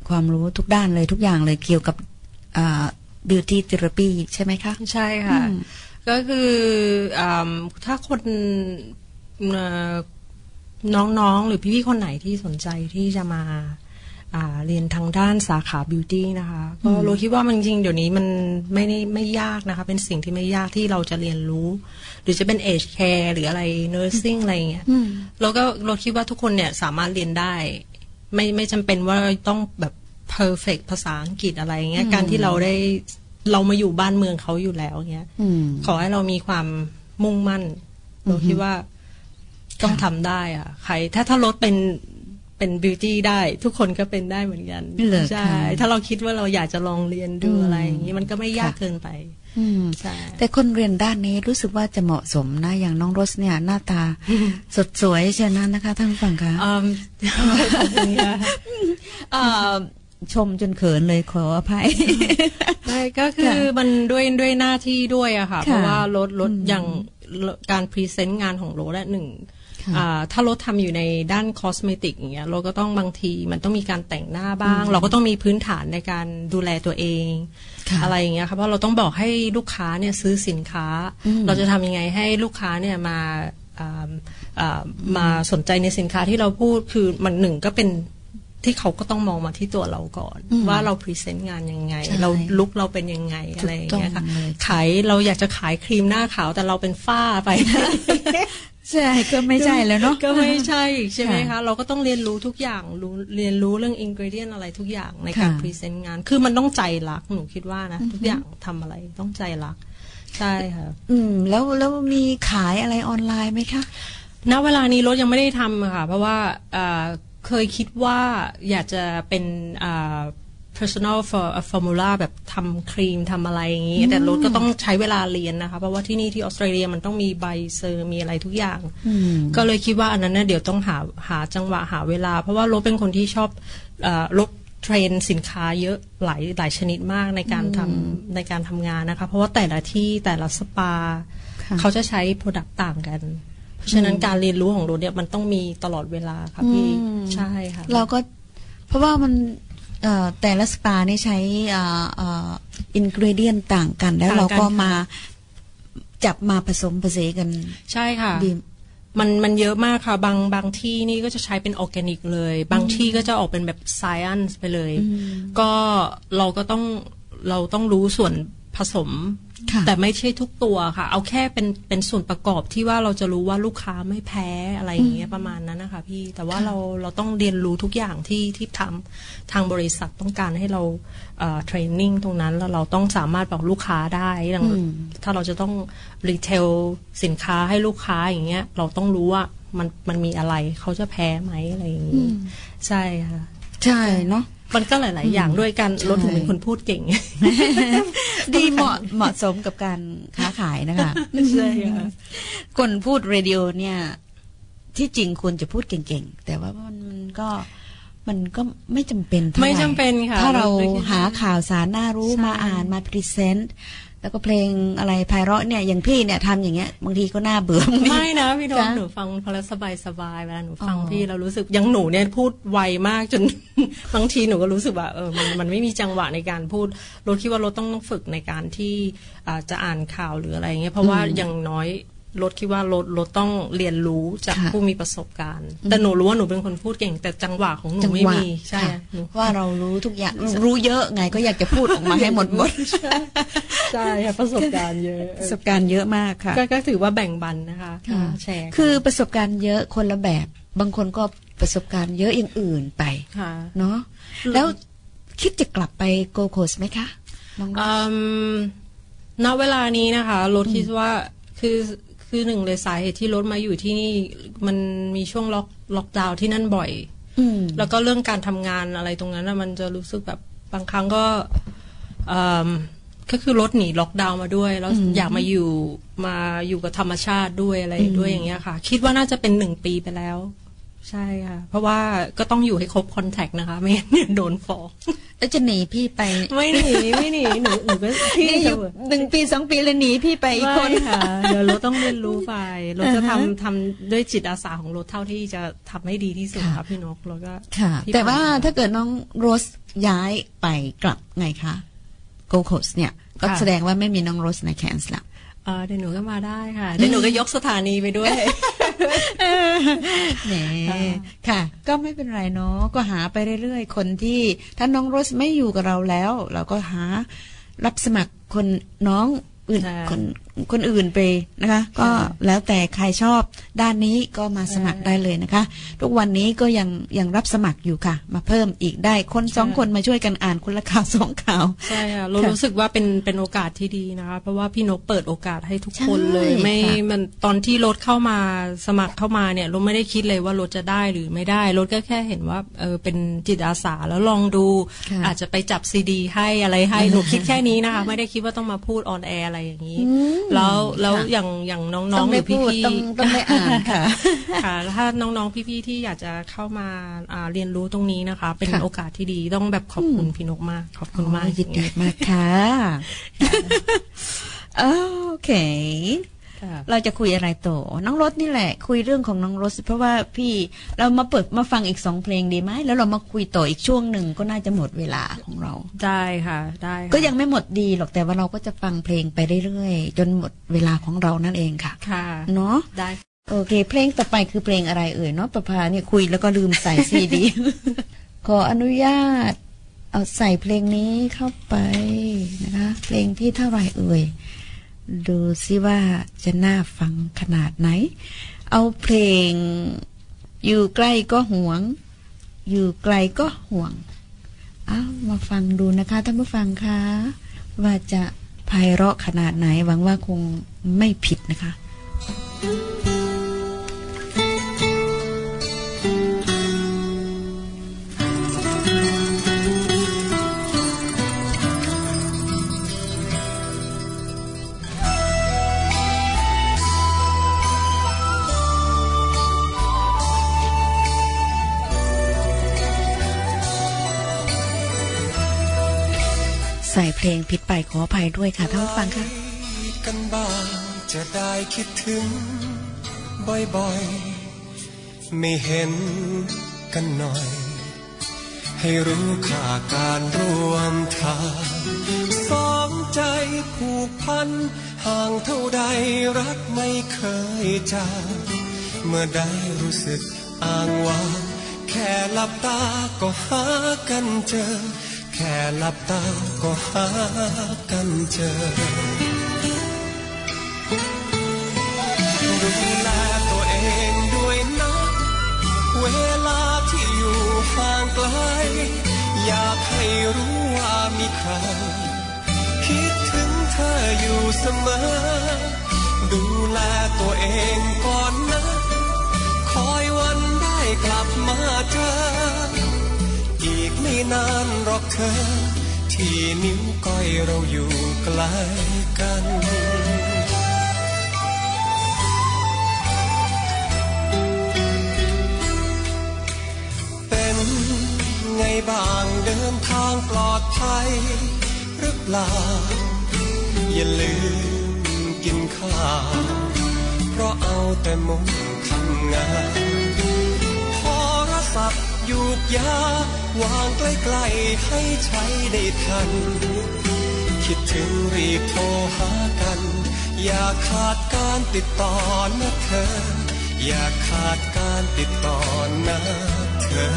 ความรู้ทุกด้านเลยทุกอย่างเลยเกี่ยวกับอ่า beauty therapy ใช่ไหมคะ ใช่ค่ะอืมก็คืออำถ้าคนเอ่อน้องๆ หรือพี่ๆ คนไหนที่สนใจที่จะมาอ่า เรียนทางด้านสาขาบิวตี้นะคะก็เราคิดว่ามันจริงๆเดี๋ยวนี้มันไม่ได้ไม่ยากนะคะ เป็นสิ่งที่ไม่ยากที่เราจะเรียนรู้ หรือจะเป็นเอ e แคร์หรืออะไร nursing อะไรอย่างเงี้ยอืมเราก็เราคิดว่าทุกคนเนี่ยสามารถเรียนได้ ไม่ไม่จำเป็นว่าต้องแบบ perfect ภาษาอังกฤษอะไรอย่างเงี้ยการที่เราได้เรามาอยู่บ้านเมืองเขาอยู่แล้วเงี้ยอืมขอให้เรามีความมุ่งมั่น เราคิดว่าต้องทำได้อะใคร ถ้าถ้ารถเป็น เป็นบิวตี้ได้ ทุกคนก็เป็นได้เหมือนกันเหรอคะใช่ถ้าเราคิดว่าเราอยากจะลองเรียนดูอืมอะไรอย่างนี้มันก็ไม่ยากค่ะเกินไปอืมใช่แต่คนเรียนด้านนี้รู้สึกว่าจะเหมาะสมนะอย่างน้องโรสเนี่ย หน้าตา สดสวยเชียวนะนะคะท่านผู้ฟังคะอืมขอบคุณค่ะเอ่อชมจนเขินเลยขออภัยไม่ก็คือค่ะมันด้วยด้วยหน้าที่ด้วยอะค่ะค่ะเพราะว่าโรสโรสอืมอย่างการ present งานของโรสอะหนึ่งค่ะอ่า ถ้าโรสทำอยู่ในด้าน cosmetic อย่างเงี้ยเราก็ต้องบางทีมันต้องมีการแต่งหน้าบ้าง เราก็ต้องมีพื้นฐานในการดูแลตัวเองค่ะอะไรอย่างเงี้ยค่ะเพราะเราต้องบอกให้ลูกค้าเนี่ยซื้อสินค้าอืมเราจะทำยังไงให้ลูกค้าเนี่ยมาอ่าอ่ามาสนใจในสินค้าที่เราพูดคือมันหนึ่งก็เป็นที่เขาก็ต้องมองมาที่ตัวเราก่อนอืมว่าเรา present งานยังไงใช่เรา look เราเป็นยังไงถูกอะไรอย่างเงี้ยค่ะต้องเลยขายเราอยากจะขายครีมหน้าขาวแต่เราเป็นฝ้าไป ใช่ก็ไม่ใช่แล้วเนาะก็ไม่ใช่อีกใช่ไหมค่ะคะ เราก็ต้องเรียนรู้ทุกอย่างรู้เรียนรู้เรื่อง ingredient อะไรทุกอย่างในการค่ะ present งาน คือมันต้องใจรักหนูคิดว่านะ ทุกอย่างทำอะไรต้องใจรัก ใช่ค่ะอืม แล้วแล้วมีขายอะไรออนไลน์ไหมคะณเวลานี้โรสยังไม่ได้ทำอะค่ะ เพราะว่าเอ่อเคยคิดว่าอยากจะเป็นอ่า personal for formula แบบทำครีมทำอะไรอย่างนี้ แต่โรสก็ต้องใช้เวลาเรียนนะคะ เพราะว่าที่นี่ที่ออสเตรเลียมันต้องมีใบ cert มีอะไรทุกอย่างอืมก็เลยคิดว่าอันนั้นเนี่ยเดี๋ยวต้องหาหาจังหวะหาเวลา เพราะว่าโรสเป็นคนที่ชอบเออโรส train สินค้าเยอะหลายหลายชนิดมากในการทำในการทำงานนะคะ เพราะว่าแต่ละที่แต่ละสปาค่ะเขาจะใช้ product ต่างกันเพราะฉะนั้นการเรียนรู้ของโรสเนี่ยมันต้องมีตลอดเวลาค่ะพี่อืมใช่ค่ะเราก็เพราะว่ามันเอ่อ แต่ละสปานี่ใช้ ingredient ต่างกัน แล้วต่างกันเราก็ค่ะมาจับมาผสมผสานกัน ใช่ค่ะดีมันมันเยอะมากค่ะ บางบางที่นี่ก็จะใช้เป็นออร์แกนิกเลย บางที่ก็จะออกเป็นแบบไซ e อนไปเลย ก็เราก็ต้องเราต้องรู้ส่วนผสมค่ะ แต่ไม่ใช่ทุกตัวค่ะ เอาแค่เป็นเป็นส่วนประกอบที่ว่าเราจะรู้ว่าลูกค้าไม่แพ้อะไรอย่างเงี้ยประมาณนั้นนะคะพี่แต่ว่าเราเราต้องเรียนรู้ทุกอย่างที่ที่ทำทางบริษัทต้องการให้เราเทรนนิ่งตรงนั้นแล้วเราต้องสามารถบอกลูกค้าได้อย่างอืมถ้าเราจะต้องรีเทลสินค้าให้ลูกค้าอย่างเงี้ยเราต้องรู้ว่ามันมันมีอะไรเขาจะแพ้ไหมอะไรอย่างงี้ใช่ค่ะใช่เนาะ มันก็หลาย ๆ อย่างด้วยกันใช่รถถึงเป็นคนพูดเก่ง ดีเหมาะเหมาะสมกับการค้าขายนะคะใช่ค่ะคนพูดเรดิโอเนี่ย ที่จริงควรจะพูดเก่ง ๆ แต่ว่ามันมันก็มันก็ไม่จำเป็นท่าหร่ไม่จำเป็นค่ะ ถ้าเราเราคิดว่าหาข่าวสารน่ารู้ใช่มาอ่านมาพรีเซนต์ แล้วก็เพลงอะไรไพเราะเนี่ยอย่างพี่เนี่ยทำอย่างเงี้ยบางทีก็น่าเบื่อบางทีไม่นะพี่โดมจ๊ะหนูฟังพอแล้วสบายสบายๆเวลาหนูฟังอ๋อพี่เรารู้สึกอยังหนูเนี่ยพูดไวมากจนบางทีหนูก็รู้สึกว่าเออมันมันไม่มีจังหวะในการพูดรถคิดว่ารถต้องต้องฝึกในการที่อ่าจะอ่านข่าวหรืออะไรเงี้ยเพราะว่าอย่างน้อย รถคิดว่ารถรถต้องเรียนรู้จากค่ะผู้มีประสบการณ์ แต่หนูรู้ว่าหนูเป็นคนพูดเก่ง แต่จังหวะของหนูจังไม่หวะมีใช่ค่ะหนูว่าเรารู้ทุกอย่างรู้เยอะไงก็อยากจะพูดออกมาให้หมดหมดใช่ค่ะประสบการณ์เยอะประสบการณ์เยอะมากค่ะ ก็ก็ถือว่าแบ่งบันนะคะค่ะแชร์กันคือประสบการณ์เยอะคนละแบบ บางคนก็ประสบการณ์เยอะอย่างอื่นไป ค่ะ เนาะแล้วคิดจะกลับไปโกโคสไหมคะน้อง อืมณเวลานี้นะคะรถคิดว่าคือ คือหนึ่งเลยสาเหตุที่รถมาอยู่ที่นี่มันมีช่วงล็อกล็อกดาวน์ที่นั่นบ่อยอืมแล้วก็เรื่องการทำงานอะไรตรงนั้นนะมันจะรู้สึกแบบบางครั้งก็อืมก็คือรถหนีล็อกดาวน์มาด้วย แล้วอยากมาอยู่มาอยู่กับธรรมชาติด้วยอะไรด้วยอย่างเงี้ยค่ะ คิดว่าน่าจะเป็นหนึ่งปีไปแล้ว ใช่ค่ะ เพราะว่าก็ต้องอยู่ให้ครบคอนแทคนะคะ ไม่งั้นเนี่ยโดนฟ้องแล้วจะหนีพี่ไป ไม่หนีไม่หนีหนูหนูก็ที่นี่อยู่หนึ่งปีสองปีเลยหนีพี่ไปอีกคน ไม่ค่ะเดี๋ยวเราต้องเรียนรู้ไปเราจะทำทำด้วยจิตอาสาของรถเท่าที่จะทำให้ดีที่สุดค่ะค่ะพี่นกแล้วก็ค่ะที่แต่ว่าผ่นมถ้าเกิดน้องโรสย้ายไปกลับไงคะโกโคสเนี่ย ก็ค่ะ แสดงว่าไม่มีน้องโรสในแคนส์ละ เออเดี๋ยวหนูก็มาได้ค่ะเดี๋ยวหนูก็ยกสถานีไปด้วยแหมค่ะ ก็ไม่เป็นไรเนาะก็หาไปเรื่อยๆ คนที่ถ้าน้องโรสไม่อยู่กับเราแล้ว เราก็หารับสมัครคนน้องอื่นใช่คน คนอื่นไปนะคะ ก็แล้วแต่ใครชอบด้านนี้ก็มาสมัครได้เลยนะคะ ทุกวันนี้ก็ยังยังรับสมัครอยู่ค่ะ มาเพิ่มอีกได้คนสองคนมาช่วยกันอ่านคนละข่าวสองข่าวใช่ค่ะเราค่ะรู้สึกว่าเป็นเป็นโอกาสที่ดีนะคะ เพราะว่าพี่นกเปิดโอกาสให้ทุกคนใช่เลยไม่ค่ะมันตอนที่โรสเข้ามาสมัครเข้ามาเนี่ยเราไม่ได้คิดเลยว่าโรสจะได้หรือไม่ได้โรสก็แค่เห็นว่าเออเป็นจิตอาสาแล้วลองดูค่ะอาจจะไปจับซีดี ให้อะไรให้หนูคิดแค่นี้นะคะ ไม่ได้คิดว่าต้องมาพูด on air อะไรอย่างนี้แล้วแล้วค่ะอย่างอย่างน้ต้องๆหได้รือพี่ต้องได้พูดพี่ต้องต้องได้อ่านค่ะค่ะแล้วถ้าน้องๆพี่ๆที่อยากจะเข้ามาอ่าเรียนรู้ตรงนี้นะคะ เป็นค่ะโอกาสที่ดีต้องแบบขอบคุณพี่นกมาก ขอบคุณมากอ๋อยินดีมากค่ะโอ เคค่ะเราจะคุยอะไรต่อน้องรถนี่แหละ คุยเรื่องของน้องรถเพราะว่าพี่เรามาเปิดมาฟังอีกสองเพลงดีไหมแล้วเรามาคุยต่ออีกช่วงหนึ่งก็น่าจะหมดเวลาของเราได้ค่ะได้ค่ะก็ยังไม่หมดดีหรอกแต่ว่าเราก็จะฟังเพลงไปเรื่อยๆจนหมดเวลาของเรานั่นเองค่ะค่ะเนาะได้โอเค เพลงต่อไปคือเพลงอะไรเอ่ยเนาะประพาเนี่ยคุยแล้วก็ลืมใส่ซีดี ขออนุญาต เอาใส่เพลงนี้เข้าไปนะคะ เพลงที่เท่าไหร่เอ่ย ดูซิว่าจะน่าฟังขนาดไหน เอาเพลง อยู่ใกล้ก็ห่วง อยู่ไกลก็ห่วง เอามาฟังดูนะคะท่านผู้ฟังคะว่าจะไพเราะขนาดไหนหวังว่าคงไม่ผิดนะคะ ใส่เพลงผิดไปขออภัยด้วยค่ะท่านผู้ฟังค่ะกันบ้างจะได้คิดถึง บ่อยๆ ไม่เห็นกันหน่อย ให้รู้ค่าการร่วมทางสองใจผูกพัน ห่างเท่าใดรักไม่เคยจางเมื่อได้รู้สึกอ้างว้างแค่หลับตาก็หากันเจอ แค่หลับตาก็หากันเจอ ดูแลตัวเองด้วยนะเวลาที่อยู่ห่างไกล อยากให้รู้ว่ามีใคร คิดถึงเธออยู่เสมอ ดูแลตัวเองก่อนนะ คอยวันได้กลับมาเจอ อีกไม่นานหรอกเธอ ที่นิ้วก้อยเราอยู่ใกล้กันเป็นไงบ้างเดินทางปลอดภัยหรือเปล่า อย่าลืมกินข้าว เพราะเอาแต่มุ่งทำงาน ยูกยาวางใกล้ๆให้ใช้ได้ทัน คิดถึงรีบโทรหากัน อย่าขาดการติดต่อนะเธอ อย่าขาดการติดต่อนะเธอ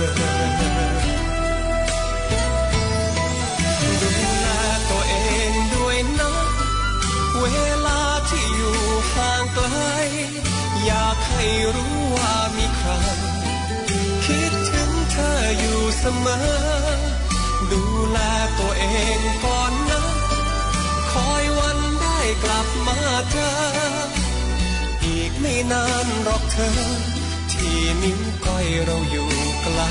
ดูแลตัวเองด้วยนะ เวลาที่อยู่ห่างไกล อยากให้รู้ว่ามีใคร เธออยู่เสมอ ดูแลตัวเองก่อนนะ คอยวันได้กลับมาเจอ อีกไม่นานหรอกเธอ ที่นิ้วก้อยเราอยู่ไกล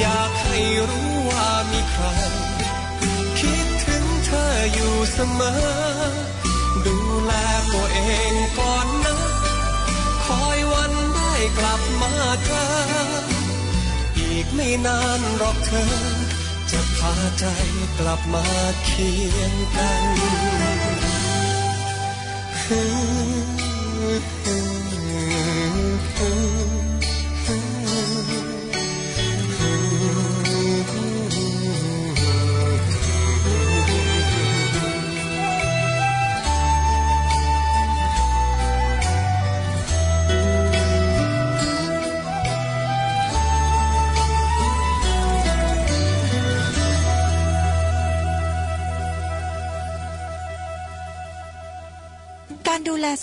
อยากให้รู้ว่ามีใคร คิดถึงเธออยู่เสมอ ดูแลตัวเองก่อนนะ คอยวันได้กลับมาเจออีกไม่นานหรอกเธอ จะพาใจกลับมาเคียงกันก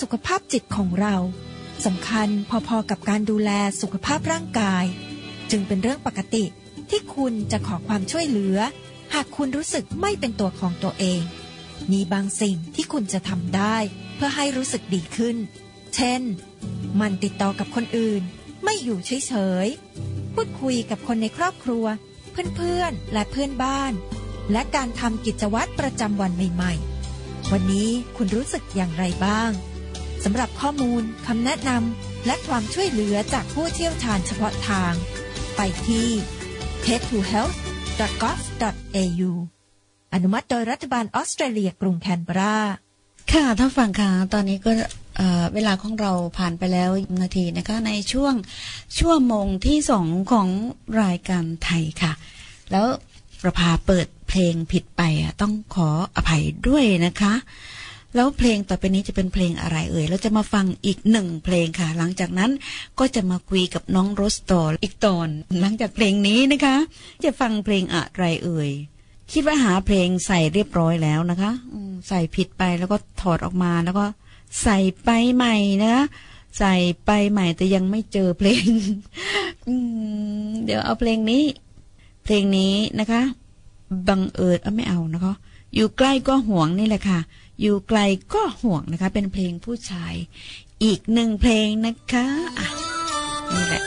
สุขภาพจิตของเราสำคัญพอๆกับการดูแลสุขภาพร่างกาย จึงเป็นเรื่องปกติที่คุณจะขอความช่วยเหลือ หากคุณรู้สึกไม่เป็นตัวของตัวเอง มีบางสิ่งที่คุณจะทำได้ เพื่อให้รู้สึกดีขึ้น เช่น มันติดต่อกับคนอื่น ไม่อยู่เฉยๆพูดคุยกับคนในครอบครัว เพื่อนๆ และเพื่อนบ้าน และการทำกิจวัตรประจำวันใหม่ ๆ วันนี้คุณรู้สึกอย่างไรบ้าง สำหรับข้อมูลคำแนะนำและความช่วยเหลือจากผู้เชี่ยวชาญเฉพาะทาง ไปที่ head2health.gov.au อนุมัติโดยรัฐบาลออสเตรเลียกรุงแคนเบรา ค่ะท่านฟังค่ะ ตอนนี้ก็เเวลาของเราผ่านไปแล้วนาทีนะคะในช่วงชั่วโมงที่สองของรายการไทยค่ะ แล้วประภาเปิดเพลงผิดไปต้องขออภัยด้วยนะคะ แล้วเพลงต่อไปนี้จะเป็นเพลงอะไรเอ่ยเราจะมาฟังอีกหนึ่งเพลงค่ะ หลังจากนั้นก็จะมาคุยกับน้องโรสต่ออีกตอน หลังจากเพลงนี้นะคะ จะฟังเพลงอะไรเอ่ยคิดว่าหาเพลงใส่เรียบร้อยแล้วนะคะใส่ผิดไปแล้วก็ถอดออกมาแล้วก็ใส่ไปใหม่นะคะใส่ไปใหม่แต่ยังไม่เจอเพลงเดี๋ยวเอาเพลงนี้ เพลงนี้นะคะ บังเอิญเอาไม่เอานะคะ อยู่ใกล้ก็ห่วงนี่แหละค่ะ อยู่ไกลก็ห่วงนะคะ เป็นเพลงผู้ชาย อีกหนึ่งเพลงนะคะอะนี่แหละ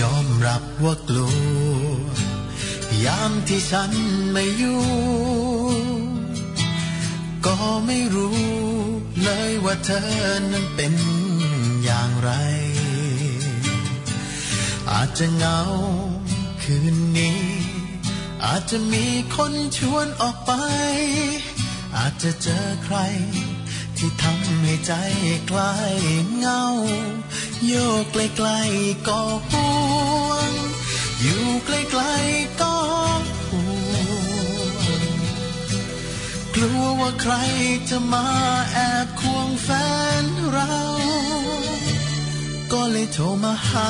ยอมรับว่ากลัวยามที่ฉันไม่อยู่ก็ไม่รู้เลยว่าเธอนั้นเป็นอย่างไร อาจจะเหงาคืนนี้ อาจจะมีคนชวนออกไป อาจจะเจอใคร ที่ทำให้ใจคลายเงา โยกไกลๆก็ห่วง อยู่ไกลๆก็ห่วงกลัวว่าใครจะมาแอบควงแฟนเรา ก็เลยโทรมาหา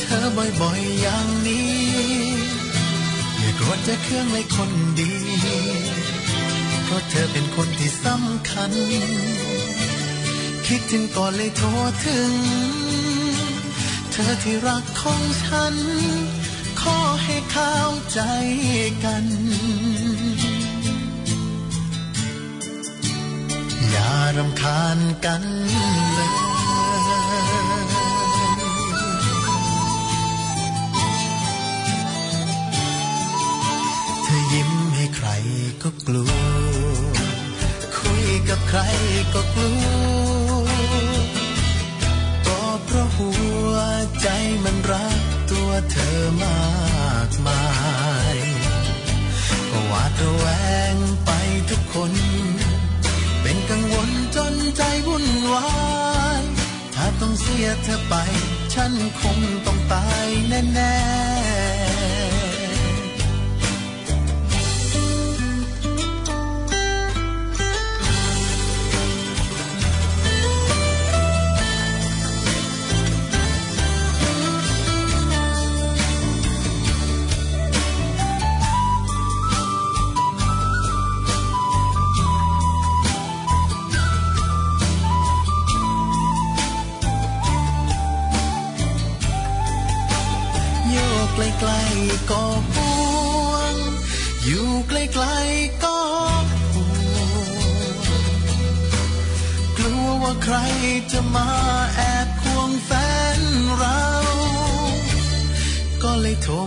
เธอบ่อยๆอย่างนี้ อย่าโกรธจะเครื่องเลยคนดี เพราะเธอเป็นคนที่สำคัญ คิดถึงก่อนเลยโทรถึง เธอที่รักของฉัน ขอให้เข้าใจกันอย่ารำคาญกัน เธอยิ้มให้ใครก็กลัว คุยกับใครก็กลัวก็เพราะหัวใจมันรักตัวเธอมากมายกวาดระแวงไปทุกคน กังวลจนใจวุ่นวายถ้าต้องเสียเธอไป ฉันคงต้องตายแน่ๆ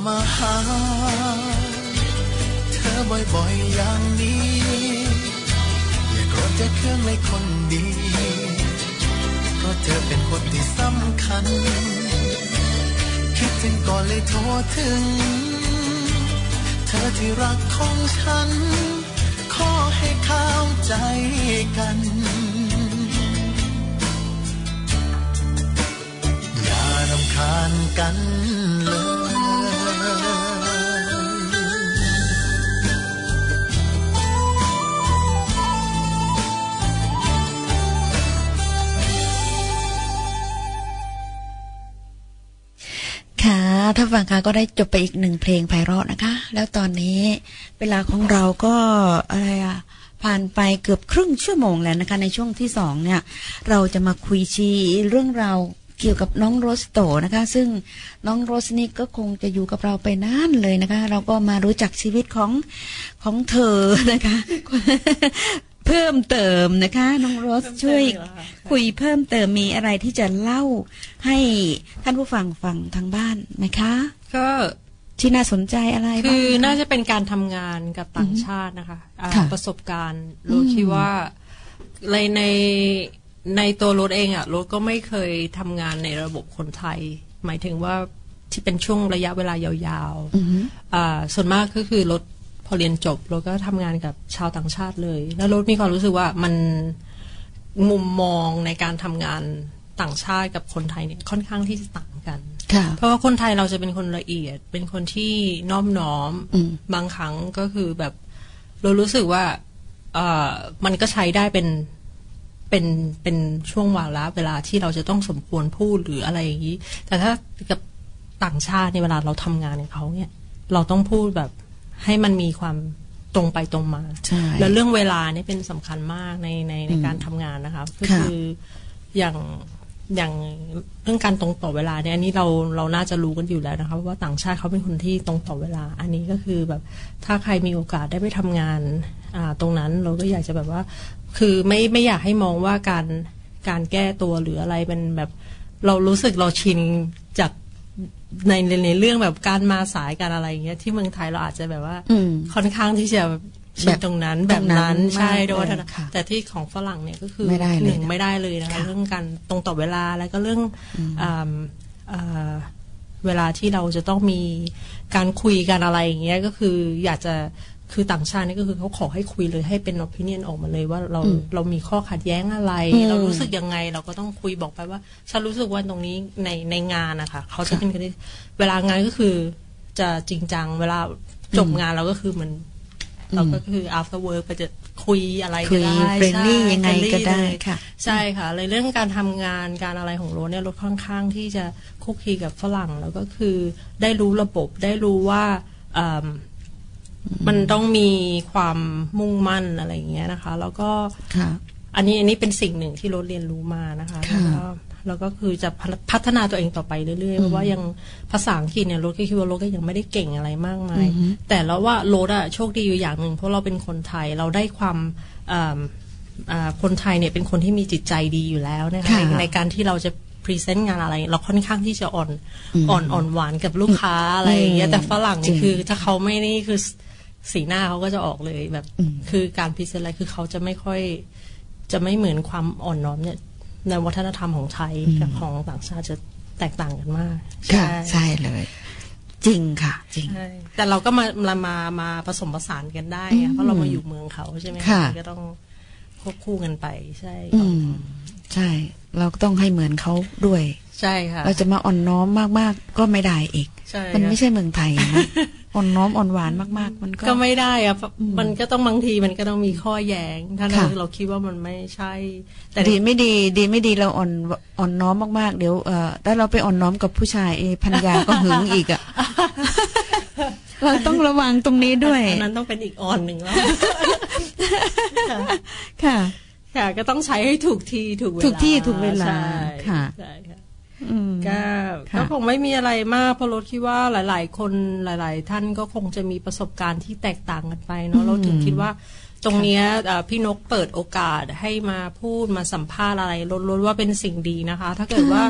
มาหา เธอบ่อยๆอย่างนี้ อย่าโกรธจะเครื่องในคนดีเพราะเธอเป็นคนที่สำคัญ คิดถึงก่อนเลยโทรถึง เธอที่รักของฉัน ขอให้เข้าใจกันอย่ารำคาญกันเลย ค่ะถ้าฟังค่ะก็ได้จบไปอีกหนึ่งเพลงไพเราะนะคะ แล้วตอนนี้เวลาของเราก็อะไรอะผ่านไปเกือบครึ่งชั่วโมงแล้วนะคะ ในช่วงที่สองเนี่ย เราจะมาคุยชีเรื่องราวเกี่ยวกับน้องโรสโตนะคะ ซึ่งน้องโรสนี่ก็คงจะอยู่กับเราไปนานเลยนะคะ เราก็มารู้จักชีวิตของของเธอนะคะ เพิ่มเติมนะคะน้องโรสช่วย คุยเพิ่มเติมมีอะไรที่จะเล่าให้ท่านผู้ฟังฟังทางบ้านไหมคะ ก็ที่น่าสนใจอะไรบ้างคือไหมะน่าจะเป็นการทำงานกับต่างชาตินะคะอ่าค่ะประสบการณ์โรถคิดว่าในในในตัวรถเองอะรถก็ไม่เคยทำงานในระบบคนไทย หมายถึงว่าที่เป็นช่วงระยะเวลายาวอือฮึๆอ่าส่วนมากก็คือรถ พอเรียนจบรถก็ทำงานกับชาวต่างชาติเลย แล้วรถมีความรู้สึกว่ามันมุมมองในการทำงานต่างชาติกับคนไทยเนี่ยค่อนข้างที่จะต่างกันค่ะเพราะว่าคนไทยเราจะเป็นคนละเอียด เป็นคนที่น้อมน้อมอืมบางครั้งก็คือแบบเรารู้สึกว่าเอ่อมันก็ใช้ได้เป็นเป็นเป็นช่วงวาระเวลาที่เราจะต้องสมควรพูดหรืออะไรอย่างนี้ แต่ถ้ากับต่างชาติในยเวลาเราทำงานกับเขาเนี่ย เราต้องพูดแบบ ให้มันมีความตรงไปตรงมา ใช่แล้วเรื่องเวลาเนี่ยเป็นสำคัญมากในในในการทำงานนะคะก็ค่ะ คืออย่างอย่างเรื่องการตรงต่อเวลาเนี่ยอันนี้เราเราน่าจะรู้กันอยู่แล้วนะคะว่าต่างชาติเขาเป็นคนที่ตรงต่อเวลา อันนี้ก็คือแบบถ้าใครมีโอกาสได้ไปทำงานอ่าตรงนั้นเราก็อยากจะแบบว่า คือไม่ไม่อยากให้มองว่าการการแก้ตัวหรืออะไรเป็นแบบ เรารู้สึกเราชินจาก ในในในเรื่องแบบการมาสายการอะไรอย่างเงี้ยที่เมืองไทยเราอาจจะแบบว่าอืมค่อนข้างที่จะชินตรงนั้นแบบนั้นตรงนั้นใช่มากโดยวัฒนเลยค่ะแต่ที่ของฝรั่งเนี่ยก็คือไม่ได้เลยหนึ่งนะไม่ได้เลยนะคะค่ะเรื่องการตรงต่อเวลาแล้วก็เรื่องอ่าอ่าเวลาที่เราจะต้องมีการคุยกันอะไรอย่างเงี้ยก็คืออยากจะ คือต่างชาตินี่ก็คือเขาขอให้คุยเลยให้เป็น opinion ออกมาเลยว่าเราเรามีข้อขัดแย้งอะไรอืมเรารู้สึกยังไงเราก็ต้องคุยบอกไปว่าฉันรู้สึกว่าตรงนี้ในในงานนะคะเขาจะเป็นคนที่เวลางานก็คือจะจริงจังเวลาจบงานเราก็คือเหมันเราก็คือ after work ไปจะคุยอะไรคุก็ยได้ friendly ใช่ยังไงก็ friendly ได้เลยค่ะ ใช่ค่ะเลยเรื่องการทำงานการอะไรของโรถเนี่ยรถค่อนข้างที่จะคุกคีกับฝรั่งแล้วก็คือได้รู้ระบบได้รู้ว่าอื มมันต้องมีความมุ่งมั่นอะไรอย่างเงี้ยนะคะ แล้วก็ค่ะอันนี้อันนี้เป็นสิ่งหนึ่งที่รถเรียนรู้มานะคะค่ะแล้วก็แล้วก็คือจะพัฒนาตัวเองต่อไปเรื่อยๆเพราะว่ายังภาษาอังกฤษเนี่ยรถก็คิดว่ารถก็ยังไม่ได้เก่งอะไรมากมาย แต่แล้วว่ารถอะโชคดีอยู่อย่างหนึ่งเพราะเราเป็นคนไทยเราได้ความอ่าอ่าคนไทยเนี่ยเป็นคนที่มีจิตใจดีอยู่แล้วนะคะค่ะในในการที่เราจะ present งานอะไร เราค่อนข้างที่จะอ่อนอ่อนอ่อนหวานกับลูกค้าอะไรอย่างเงี้ยแต่ฝรั่งเนี่ยจริงคือถ้าเขาไม่นี่คือ สีหน้าเขาก็จะออกเลยแบบอืมคือการ present อะไรคือเขาจะไม่ค่อยจะไม่เหมือนความอ่อนน้อมเนี่ยในวัฒนธรรมของไทยกับของต่างชาติจะแตกต่างกันมาก ค่ะ ใช่เลย จริงค่ะ จริงใช่แต่เราก็มามามามาผสมผสานกันได้อือะมเพราะเรามาอยู่เมืองเขาใช่ไหมค่ะมันก็ต้องควบคู่กันไป ใช่อืมใช่ เราก็ต้องให้เหมือนเขาด้วย ใช่ค่ะ เราจะมาอ่อนน้อมมากๆ ก็ไม่ได้อีกใช่มันค่ะไม่ใช่เมืองไทยนะอ่อนน้อมอ่อนหวานมากๆ มันก็ก็ไม่ได้อะเพราะมันก็ต้องบางทีมันก็ต้องมีข้อแย้ง ถ้าเราค่ะเราคิดว่ามันไม่ใช่ แต่ดีไม่ดีดีไม่ดีเราอ่อนอ่อนน้อมมากๆ เดี๋ยวเอ่อถ้าเราไปอ่อนน้อมกับผู้ชายเอพันยาก็หึงอีกอะเราต้องระวังตรงนี้ด้วยอันนั้นต้องเป็นอีกอ่อนหนึ่งแล้วค่ะ ค่ะ ก็ต้องใช้ให้ถูกที่ถูกเวลาถูกที่ถูกเวลาใช่ค่ะใช่ค่ะอืมก็ค่ะก็คงไม่มีอะไรมากเพราะรถคิดว่าหลาย ๆ คนหลาย ๆ ท่านก็คงจะมีประสบการณ์ที่แตกต่างกันไปเนาะเราถึงคิดว่าตรงเนี้ยเอ่อพี่นกเปิดโอกาสให้มาพูดมาสัมภาษณ์อะไรรถๆว่าเป็นสิ่งดีนะคะ ถ้าเกิดว่า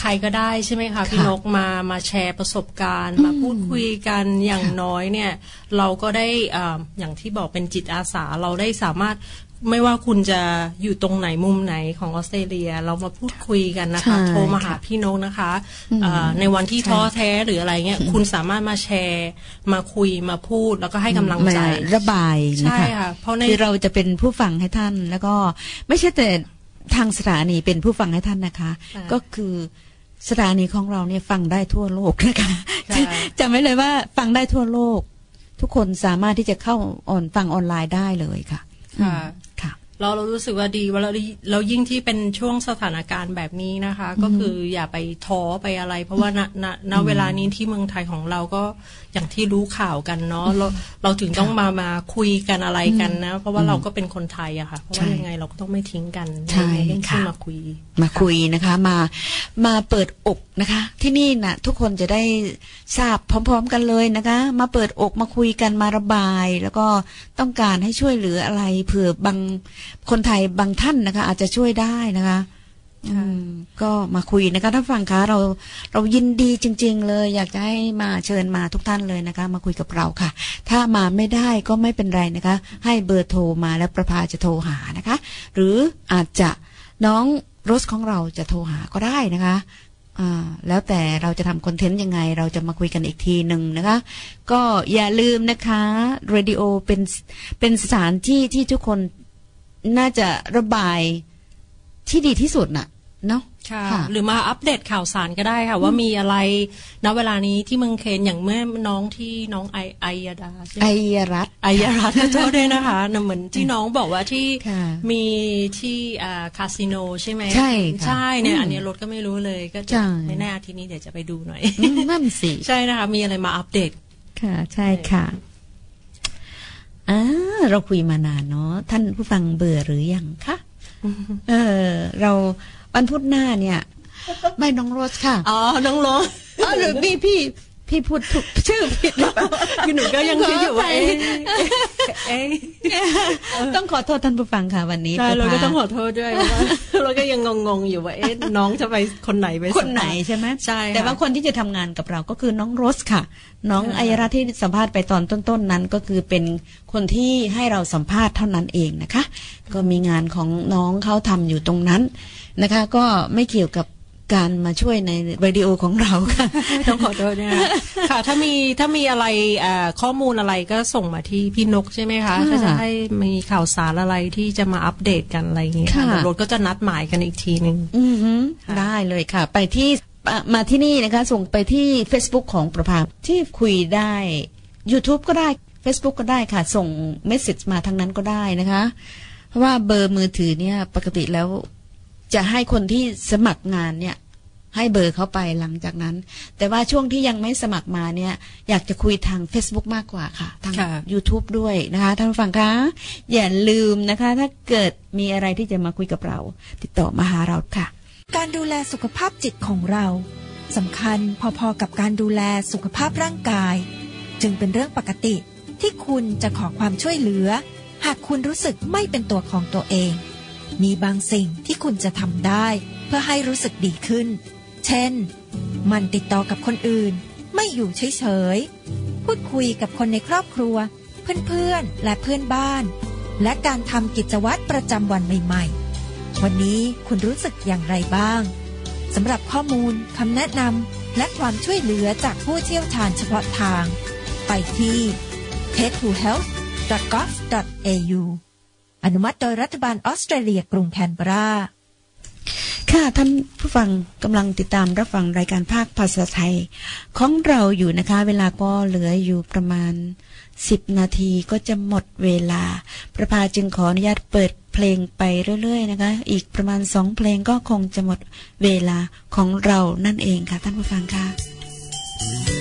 ใครก็ได้ใช่ไหมคะพี่นกมามาแชร์ประสบการณ์ มาพูดคุยกันอย่างน้อยเนี่ย เราก็ได้อ่าอย่างที่บอกเป็นจิตอาสาเราได้สามารถ ไม่ว่าคุณจะอยู่ตรงไหนมุมไหนของออสเตรเลีย เรามาพูดคุยกันนะคะใช่โทรมาหาค่ะพี่นกนะคะอืมอ่าในวันที่ใช่ท้อแท้หรืออะไรเงี้ยคุณสามารถมาแชร์ มาคุยมาพูดแล้วก็ให้กำลังใจมาระบายนะใช่คะค่ะเพราะในคือเราจะเป็นผู้ฟังให้ท่านแล้วก็ไม่ใช่แต่ทางสถานีเป็นผู้ฟังให้ท่านนะคะค่ะก็คือสถานีของเราเนี่ยฟังได้ทั่วโลกนะคะค่ะจำไว้เลยว่าฟังได้ทั่วโลก ทุกคนสามารถที่จะเข้าออนฟังออนไลน์ได้เลยค่ะ ค่ะอืมค่ะเราเรารู้สึกว่าดีว่าเราเรายิ่งที่เป็นช่วงสถานการณ์แบบนี้นะคะ ก็คืออย่าไปท้อไปอะไร เพราะว่าณณณเวลานี้ที่เมืองไทยของเราก็ อย่างที่รู้ข่าวกันเนาะเราเราถึงต้องมามาคุยกันอะไรกันนะ เพราะว่าเราก็เป็นคนไทยอะค่ะเพราะว่าใช่ยังไงเราก็ต้องไม่ทิ้งกันใช่นเรื่องที่ค่ะมาคุย มาคุยนะคะมามาเปิดอกนะคะ ที่นี่นะทุกคนจะได้ทราบพร้อม ๆ กันเลยนะคะ มาเปิดอกมาคุยกันมาระบาย แล้วก็ต้องการให้ช่วยเหลืออะไรเผื่อบางคนไทยบางท่านนะคะ อาจจะช่วยได้นะคะอืม ก็มาคุยนะคะท่านฟังคะเราเรายินดีจริง ๆ เลย อยากจะให้มาเชิญมาทุกท่านเลยนะคะ มาคุยกับเราค่ะ ถ้ามาไม่ได้ก็ไม่เป็นไรนะคะ ให้เบอร์โทรมาแล้วประภาจะโทรหานะคะ หรืออาจจะน้องรถของเราจะโทรหาก็ได้นะคะอ่าแล้วแต่เราจะทำคอนเทนต์ยังไง เราจะมาคุยกันอีกทีหนึ่งนะคะ ก็อย่าลืมนะคะเรดิโอเป็นเป็นสถานที่ที่ทุกคนน่าจะระบายที่ดีที่สุดน่ะ เนาะค่ะค่ะ หรือมาอัปเดตข่าวสารก็ได้ค่ะ ว่ามีอะไรณเวลานี้ที่เมืองเคนอย่างเมื่อน้องที่น้องไอไอยาดาใช่ไหมไอยรัตน์ไอยารัตน์โทษด้วยนะคะน่ะเหมือนที่น้องบอกว่าที่ค่ะมีที่อ่าคาสิโนใช่ไหมใช่ค่ะใช่เนี่ยอืมอันนี้รถก็ไม่รู้เลยก็ใช่จะไม่แน่อาทีนี้เดี๋ยวจะไปดูหน่อยอืมนั่นสิใช่นะคะ มีอะไรมาอัปเดตค่ะ ใช่ค่ะอ่าเราคุยมานานเนาะท่านผู้ฟังเบื่อหรือยังคะเออเรา วันพุธหน้าเนี่ย ไม่น้องโรสค่ะ อ๋อ น้องรถอ๋อหรือพี่พี่พี่พูดถูกชื่อผิดหรือเปล่าคือหนูก็ยังคิดอยู่ว่าขออภัยเอ๊ะเอ๊ะต้องขอโทษท่านผู้ฟังค่ะวันนี้ใช่เราประภก็ต้องขอโทษด้วยเพราะว่าเราก็ยังงงๆอยู่ว่าเอ๊ะน้องจะไปคนไหนไปคนไหนใช่ไหมใช่ค่ะแต่ว่าคนที่จะทำงานกับเราก็คือน้องโรสค่ะ น้องอัยราที่สัมภาษณ์ไปตอนต้นๆนั้นก็คือเป็นคนที่ให้เราสัมภาษณ์เท่านั้นเองนะคะ ก็มีงานของน้องเขาทำอยู่ตรงนั้น นะคะ ก็ไม่เกี่ยวกับการมาช่วยในเรดิโอของเราค่ะต้องขอโทษนะคะค่ะถ้ามีถ้ามีอะไรเอ่อข้อมูลอะไรก็ส่งมาที่พี่นกใช่ไหมคะค่ะก็จะให้มีข่าวสารอะไรที่จะมาอัปเดตกันอะไรอย่างเงี้ยค่ะเดี๋ยวรถก็จะนัดหมายกันอีกทีหนึ่งอือหือค่ะได้เลยค่ะ ไปที่อะมาที่นี่นะคะ ส่งไปที่ Facebook ของประภาที่คุยได้ YouTube ก็ได้ Facebook ก็ได้ค่ะ ส่งเมสเซจมาทางนั้นก็ได้นะคะ เพราะว่าเบอร์มือถือเนี่ยปกติแล้ว จะให้คนที่สมัครงานเนี่ย ให้เบอร์เขาไปหลังจากนั้น แต่ว่าช่วงที่ยังไม่สมัครมาเนี่ย อยากจะคุยทาง Facebook มากกว่าค่ะ ทางค่ะ YouTube ด้วยนะคะ ท่านผู้ฟังคะอย่าลืมนะคะ ถ้าเกิดมีอะไรที่จะมาคุยกับเรา ติดต่อมาหาเราค่ะ การดูแลสุขภาพจิตของเราสำคัญพอๆกับการดูแลสุขภาพร่างกาย จึงเป็นเรื่องปกติที่คุณจะขอความช่วยเหลือ หากคุณรู้สึกไม่เป็นตัวของตัวเอง มีบางสิ่งที่คุณจะทำได้ เพื่อให้รู้สึกดีขึ้น เช่น มันติดต่อกับคนอื่น ไม่อยู่เฉยๆ พูดคุยกับคนในครอบครัว เพื่อนๆ และเพื่อนบ้าน และการทำกิจวัตรประจำวันใหม่ๆ วันนี้คุณรู้สึกอย่างไรบ้างสำหรับข้อมูลคำแนะนำและความช่วยเหลือจากผู้เชี่ยวชาญเฉพาะทาง ไปที่ t e d to health gov.au อนุมัติโดยรัฐบาลออสเตรเลียกรุงแคนเบรา ค่ะท่านผู้ฟังกำลังติดตามรับฟังรายการภาคภาษาไทย ของเราอยู่นะคะ เวลาก็เหลืออยู่ประมาณ 10 นาทีก็จะหมดเวลา ประภาจึงขออนุญาตเปิดเพลงไปเรื่อย ๆ นะคะ อีกประมาณสองเพลงก็คงจะหมดเวลาของเรานั่นเองค่ะ ท่านผู้ฟังค่ะ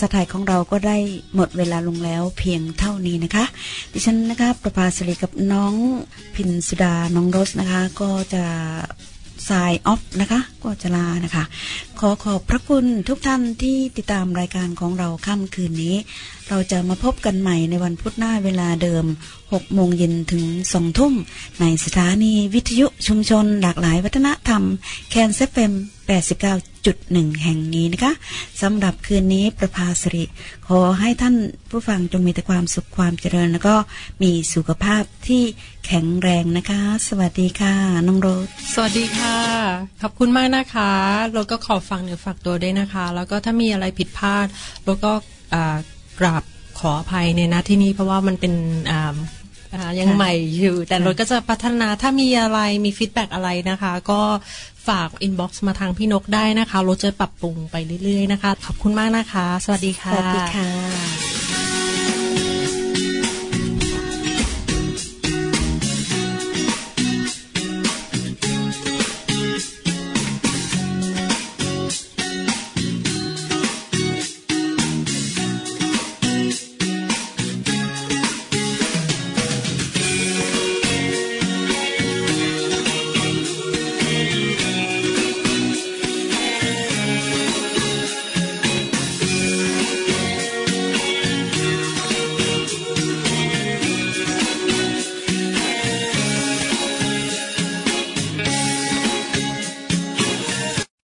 ษาไทยของเราก็ได้หมดเวลาลงแล้วเพียงเท่านี้นะคะ ดิฉันนะคะประภาสิริกับน้องพินสุดาน้องโรสนะคะ ก็จะสายออฟนะคะ ก็จะลานะคะ ขอขอบพระคุณทุกท่านที่ติดตามรายการของเราค่ำคืนนี้ เราจะมาพบกันใหม่ในวันพุธหน้าเวลาเดิม 6 โมงเย็นถึง 2 ทุ่ม ในสถานีวิทยุชุมชนหลากหลายวัฒนธรรม แคนเซฟเอ็ม89.1 แห่งนี้นะคะสำหรับคืนนี้ประภาสริ ขอให้ท่านผู้ฟังจงมีแต่ความสุขความเจริญ แล้วก็มีสุขภาพที่แข็งแรงนะคะ สวัสดีค่ะ น้องโรสสวัสดีค่ะ ขอบคุณมากนะคะแล้วก็ขอฟังเนื้อฝากตัวด้วยนะคะ แล้วก็ถ้ามีอะไรผิดพลาดแล้วก็กราบขออภัยในน้าที่นี้เพราะว่ามันเป็น อ่ายังใหม่อยู่ แต่โรสก็จะพัฒนาถ้ามีอะไรมี feedback อะไรนะคะ ก็ฝาก inbox มาทางพี่นกได้นะคะโรสจะปรับปรุงไปเรื่อยๆนะคะ ขอบคุณมากนะคะ สวัสดีค่ะสวัสดีค่ะ